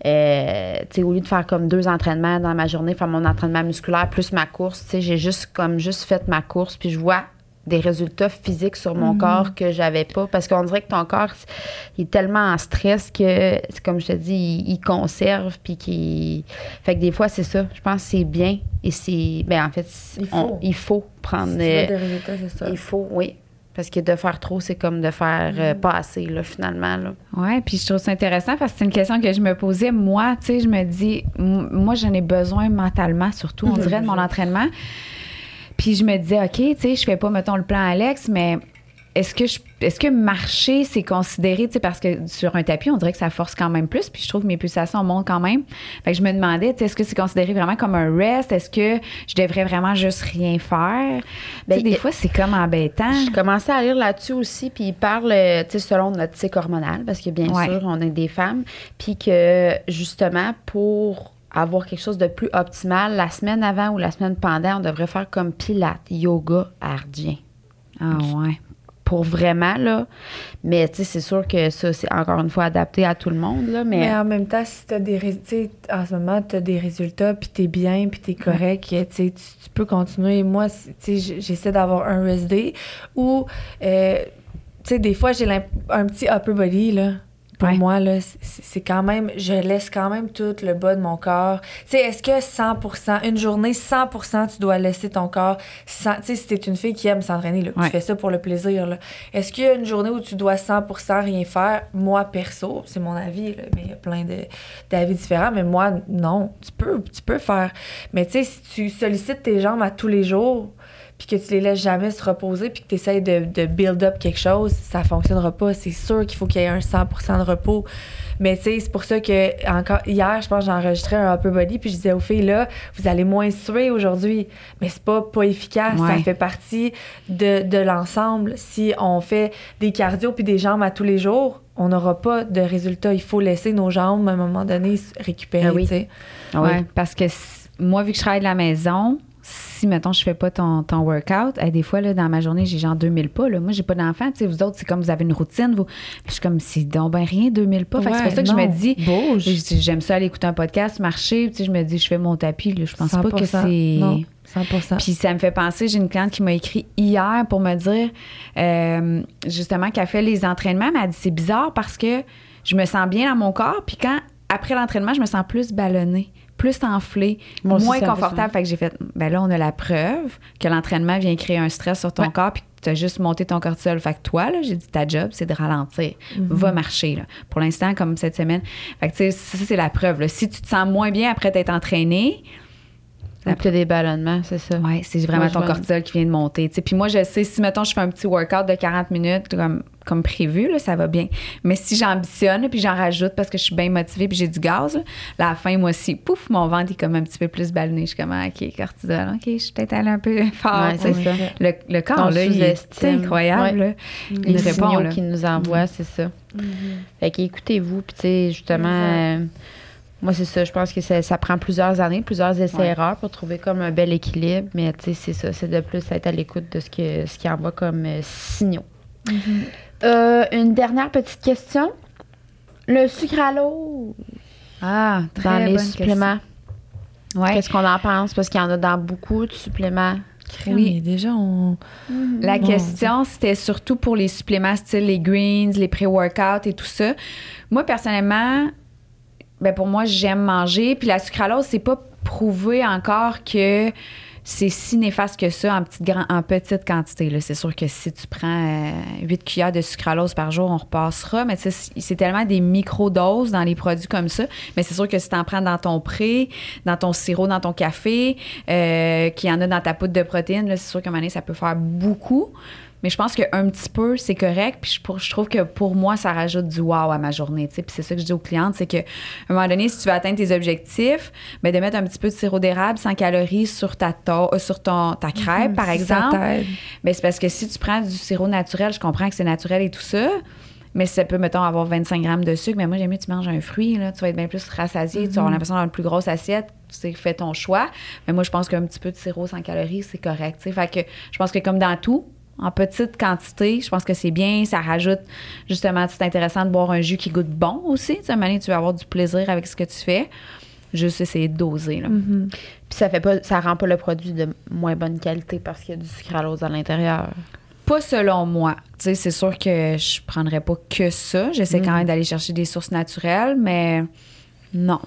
euh, au lieu de faire comme deux entraînements dans ma journée, faire mon entraînement musculaire plus ma course, j'ai juste comme juste fait ma course, puis je vois des résultats physiques sur mon corps que j'avais pas parce qu'on dirait que ton corps il est tellement en stress que c'est comme je te dis il, il conserve puis qui fait que des fois c'est ça je pense que c'est bien et c'est ben en fait Il on- faut. il faut prendre Si tu veux des résultats, c'est ça. il faut, oui. Parce que de faire trop, c'est comme de faire euh, pas assez, là, finalement. Là. Oui, puis je trouve ça intéressant parce que c'est une question que je me posais. Moi, tu sais, je me dis, moi, j'en ai besoin mentalement, surtout, on <laughs> dirait, de mon entraînement. Puis je me disais, OK, tu sais, je fais pas, mettons, le plan Alex, mais est-ce que je, est-ce que marcher, c'est considéré, tu sais, parce que sur un tapis, on dirait que ça force quand même plus, puis je trouve que mes pulsations montent quand même. Fait que je me demandais, tu sais, est-ce que c'est considéré vraiment comme un rest? Est-ce que je devrais vraiment juste rien faire? Ben, tu sais, des y- fois, c'est comme embêtant. Je commençais à lire là-dessus aussi, puis il parle, euh, tu sais, selon notre cycle hormonal, parce que bien Ouais. sûr, on est des femmes, puis que justement, pour avoir quelque chose de plus optimal, la semaine avant ou la semaine pendant, on devrait faire comme pilates, yoga, ardien. Ah ouais. Pour vraiment, là. Mais, tu sais, c'est sûr que ça, c'est encore une fois adapté à tout le monde, là. Mais, Mais en même temps, si t'as des rés- tu sais, en ce moment, tu as des résultats, puis t'es bien, puis t'es correct, tu, sais, tu tu peux continuer. Moi, tu sais, j'essaie d'avoir un rest day ou, euh, tu sais, des fois, j'ai un petit upper body, là. Pour Ouais. moi, là, c'est- quand même, je laisse quand même tout le bas de mon corps. Tu sais, est-ce que 100% une journée, 100% tu dois laisser ton corps, tu sais, si t'es une fille qui aime s'entraîner, là, que Ouais. tu fais ça pour le plaisir, là. Est-ce qu'il y a une journée où tu dois 100% rien faire? Moi, perso, c'est mon avis, là, mais il y a plein de- d'avis différents, mais moi, non. Tu peux, tu peux faire. Mais tu sais, si tu sollicites tes jambes à tous les jours, puis que tu les laisses jamais se reposer, puis que tu essaies de, de build up quelque chose, ça fonctionnera pas. C'est sûr qu'il faut qu'il y ait un 100% de repos. Mais tu sais, c'est pour ça que encore hier, je pense, j'ai enregistré un upper body, puis je disais aux filles, là, vous allez moins suer aujourd'hui. Mais c'est pas, pas efficace. Ouais. Ça fait partie de, de l'ensemble. Si on fait des cardio puis des jambes à tous les jours, on n'aura pas de résultat. Il faut laisser nos jambes, à un moment donné, se récupérer. Ah oui. tu sais. Ouais, parce que moi, vu que je travaille de la maison, si, mettons, je fais pas ton, ton workout, eh, des fois, là, dans ma journée, j'ai genre 2000 pas. Là. Moi, j'ai pas d'enfant. Tu sais, vous autres, c'est comme vous avez une routine. Vous... Puis je suis comme, c'est donc ben rien, 2000 pas. C'est pour ça que je me dis, j'aime ça aller écouter un podcast, marcher. Je me dis, je fais mon tapis. Là. Je pense pas que 100%. c'est... Non, 100 Puis ça me fait penser, j'ai une cliente qui m'a écrit hier pour me dire, euh, justement, qu'elle fait les entraînements, mais elle dit c'est bizarre parce que je me sens bien dans mon corps, puis quand, après l'entraînement, je me sens plus ballonnée, plus Moi aussi, moins confortable. Fait que j'ai fait, ben là, on a la preuve que l'entraînement vient créer un stress sur ton Ouais. corps, puis tu as juste monté ton cortisol. Fait que toi, là, j'ai dit, ta job, c'est de ralentir. Va marcher, là. Pour l'instant, comme cette semaine. Fait que, tu sais, ça, c'est la preuve. là. Si tu te sens moins bien après t'être entraîné, Donc, tu as des ballonnements, c'est ça. Oui, c'est vraiment Moi, ton cortisol qui vient de monter. tu sais. Puis moi, je sais, si, mettons, je fais un petit workout de 40 minutes comme, comme prévu, là, ça va bien. Mais si j'ambitionne, puis j'en rajoute parce que je suis bien motivée puis j'ai du gaz, là, à la fin, moi aussi, pouf, mon ventre est comme un petit peu plus ballonné. Je suis comme, ah, OK, cortisol, OK, je suis peut-être allée un peu <laughs> fort. Ouais, c'est ça. Le, le corps, là, il est sous-estime. incroyable. Ouais. là. Les répond, signaux là. qu'ils nous envoient, c'est ça. Fait qu'écoutez-vous, puis tu sais, justement, moi, c'est ça, je pense que ça, ça prend plusieurs années, plusieurs essais-erreurs pour trouver comme un bel équilibre, mais tu sais, c'est ça, c'est de plus être à l'écoute de ce, que, ce qui envoie comme euh, signaux. Euh, une dernière petite question. Le sucralose Ah, très dans les bonne suppléments. Ouais. qu'est-ce qu'on en pense? Parce qu'il y en a dans beaucoup de suppléments. Oui, déjà, on. La Mon question, c'était surtout pour les suppléments style les greens, les pré-workouts et tout ça. Moi, personnellement, ben pour moi, j'aime manger. Puis la sucralose, c'est pas prouvé encore que c'est si néfaste que ça en petite, gran- en petite quantité. C'est sûr que si tu prends euh, 8 cuillères de sucralose par jour, on repassera. Mais c'est tellement des micro-doses dans les produits comme ça. Mais c'est sûr que si tu en prends dans ton pré, dans ton sirop, dans ton café, euh, qu'il y en a dans ta poudre de protéines, c'est sûr qu'à un moment donné, ça peut faire beaucoup. Mais je pense qu'un petit peu, c'est correct. Puis je, pour- je trouve que pour moi, ça rajoute du wow à ma journée. Puis c'est ça que je dis aux clientes, c'est qu'à un moment donné, si tu veux atteindre tes objectifs, ben de mettre un petit peu de sirop d'érable sans calories sur ta, ta- euh, sur ton, ta crêpe, par exemple. Ben, c'est parce que si tu prends du sirop naturel, je comprends que c'est naturel et tout ça, mais ça peut, mettons, avoir 25 grammes de sucre. Mais moi, j'aime mieux que tu manges un fruit, là, tu vas être bien plus rassasié, tu vas avoir l'impression d'avoir une plus grosse assiette. Tu sais, fais ton choix. Mais moi, je pense qu'un petit peu de sirop sans calories, c'est correct. Fait que je pense que comme dans tout, en petite quantité, je pense que c'est bien. Ça rajoute, justement, c'est intéressant de boire un jus qui goûte bon aussi. Tu sais, donné, tu vas avoir du plaisir avec ce que tu fais. Juste essayer de doser. Là. Mhm. Puis ça fait pas, ça rend pas le produit de moins bonne qualité parce qu'il y a du sucralose à l'intérieur. Pas selon moi. Tu sais, c'est sûr que je prendrais pas que ça. J'essaie quand même d'aller chercher des sources naturelles, mais non.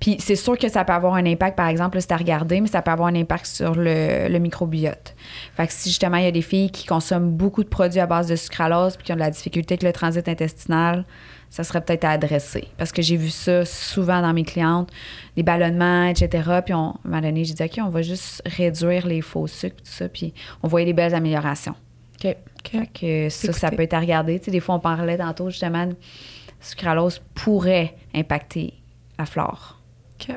Puis c'est sûr que ça peut avoir un impact, par exemple, c'est à regarder, mais ça peut avoir un impact sur le, le microbiote. Fait que si justement il y a des filles qui consomment beaucoup de produits à base de sucralose puis qui ont de la difficulté avec le transit intestinal, ça serait peut-être à adresser. Parce que j'ai vu ça souvent dans mes clientes, des ballonnements, etc. Puis on, à un moment donné, j'ai dit, OK, on va juste réduire les faux sucres, tout ça. Puis on voyait des belles améliorations. OK. Fait que ça, ça peut être à regarder. Tu sais, des fois, on parlait tantôt, justement, de sucralose pourrait impacter la flore. OK.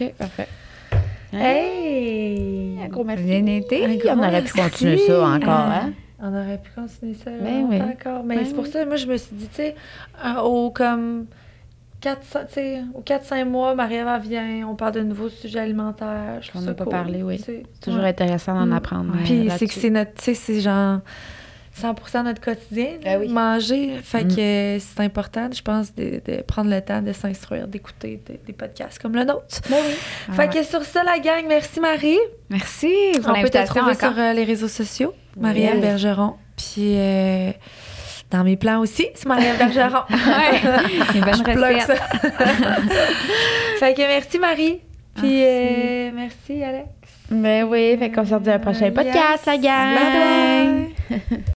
OK, parfait. Hey! Un gros merci. Bien été. On aurait pu merci. continuer ça encore, hein? On aurait pu continuer ça Ben longtemps oui. encore. Mais Ben c'est pour oui. ça, moi, je me suis dit, tu sais, euh, au comme 4, tu sais, au 4-5 mois, Marie-Ève vient, on parle de nouveaux sujets alimentaires. Je On n'a pas cool, parlé, oui. C'est toujours Ouais. intéressant d'en Mm. apprendre. euh, Puis c'est là-dessus. que c'est notre, tu sais, c'est genre 100% notre quotidien, Ah oui. manger. Fait Mm. que c'est important, je pense, de, de prendre le temps de s'instruire, d'écouter des, des podcasts comme le nôtre. Ben Ah Fait ouais. que sur ça, la gang, merci Marie. Merci pour On peut te trouver encore. sur euh, les réseaux sociaux, Marie-Ève Yes. Bergeron. Puis euh, dans mes plans aussi, c'est Marie-Ève <laughs> Bergeron. Ouais. Bonne Je ça. <laughs> fait que merci Marie. Puis euh, merci Alex. Ben oui, fait qu'on se dit à un prochain podcast, la gang. Bye bye. <laughs>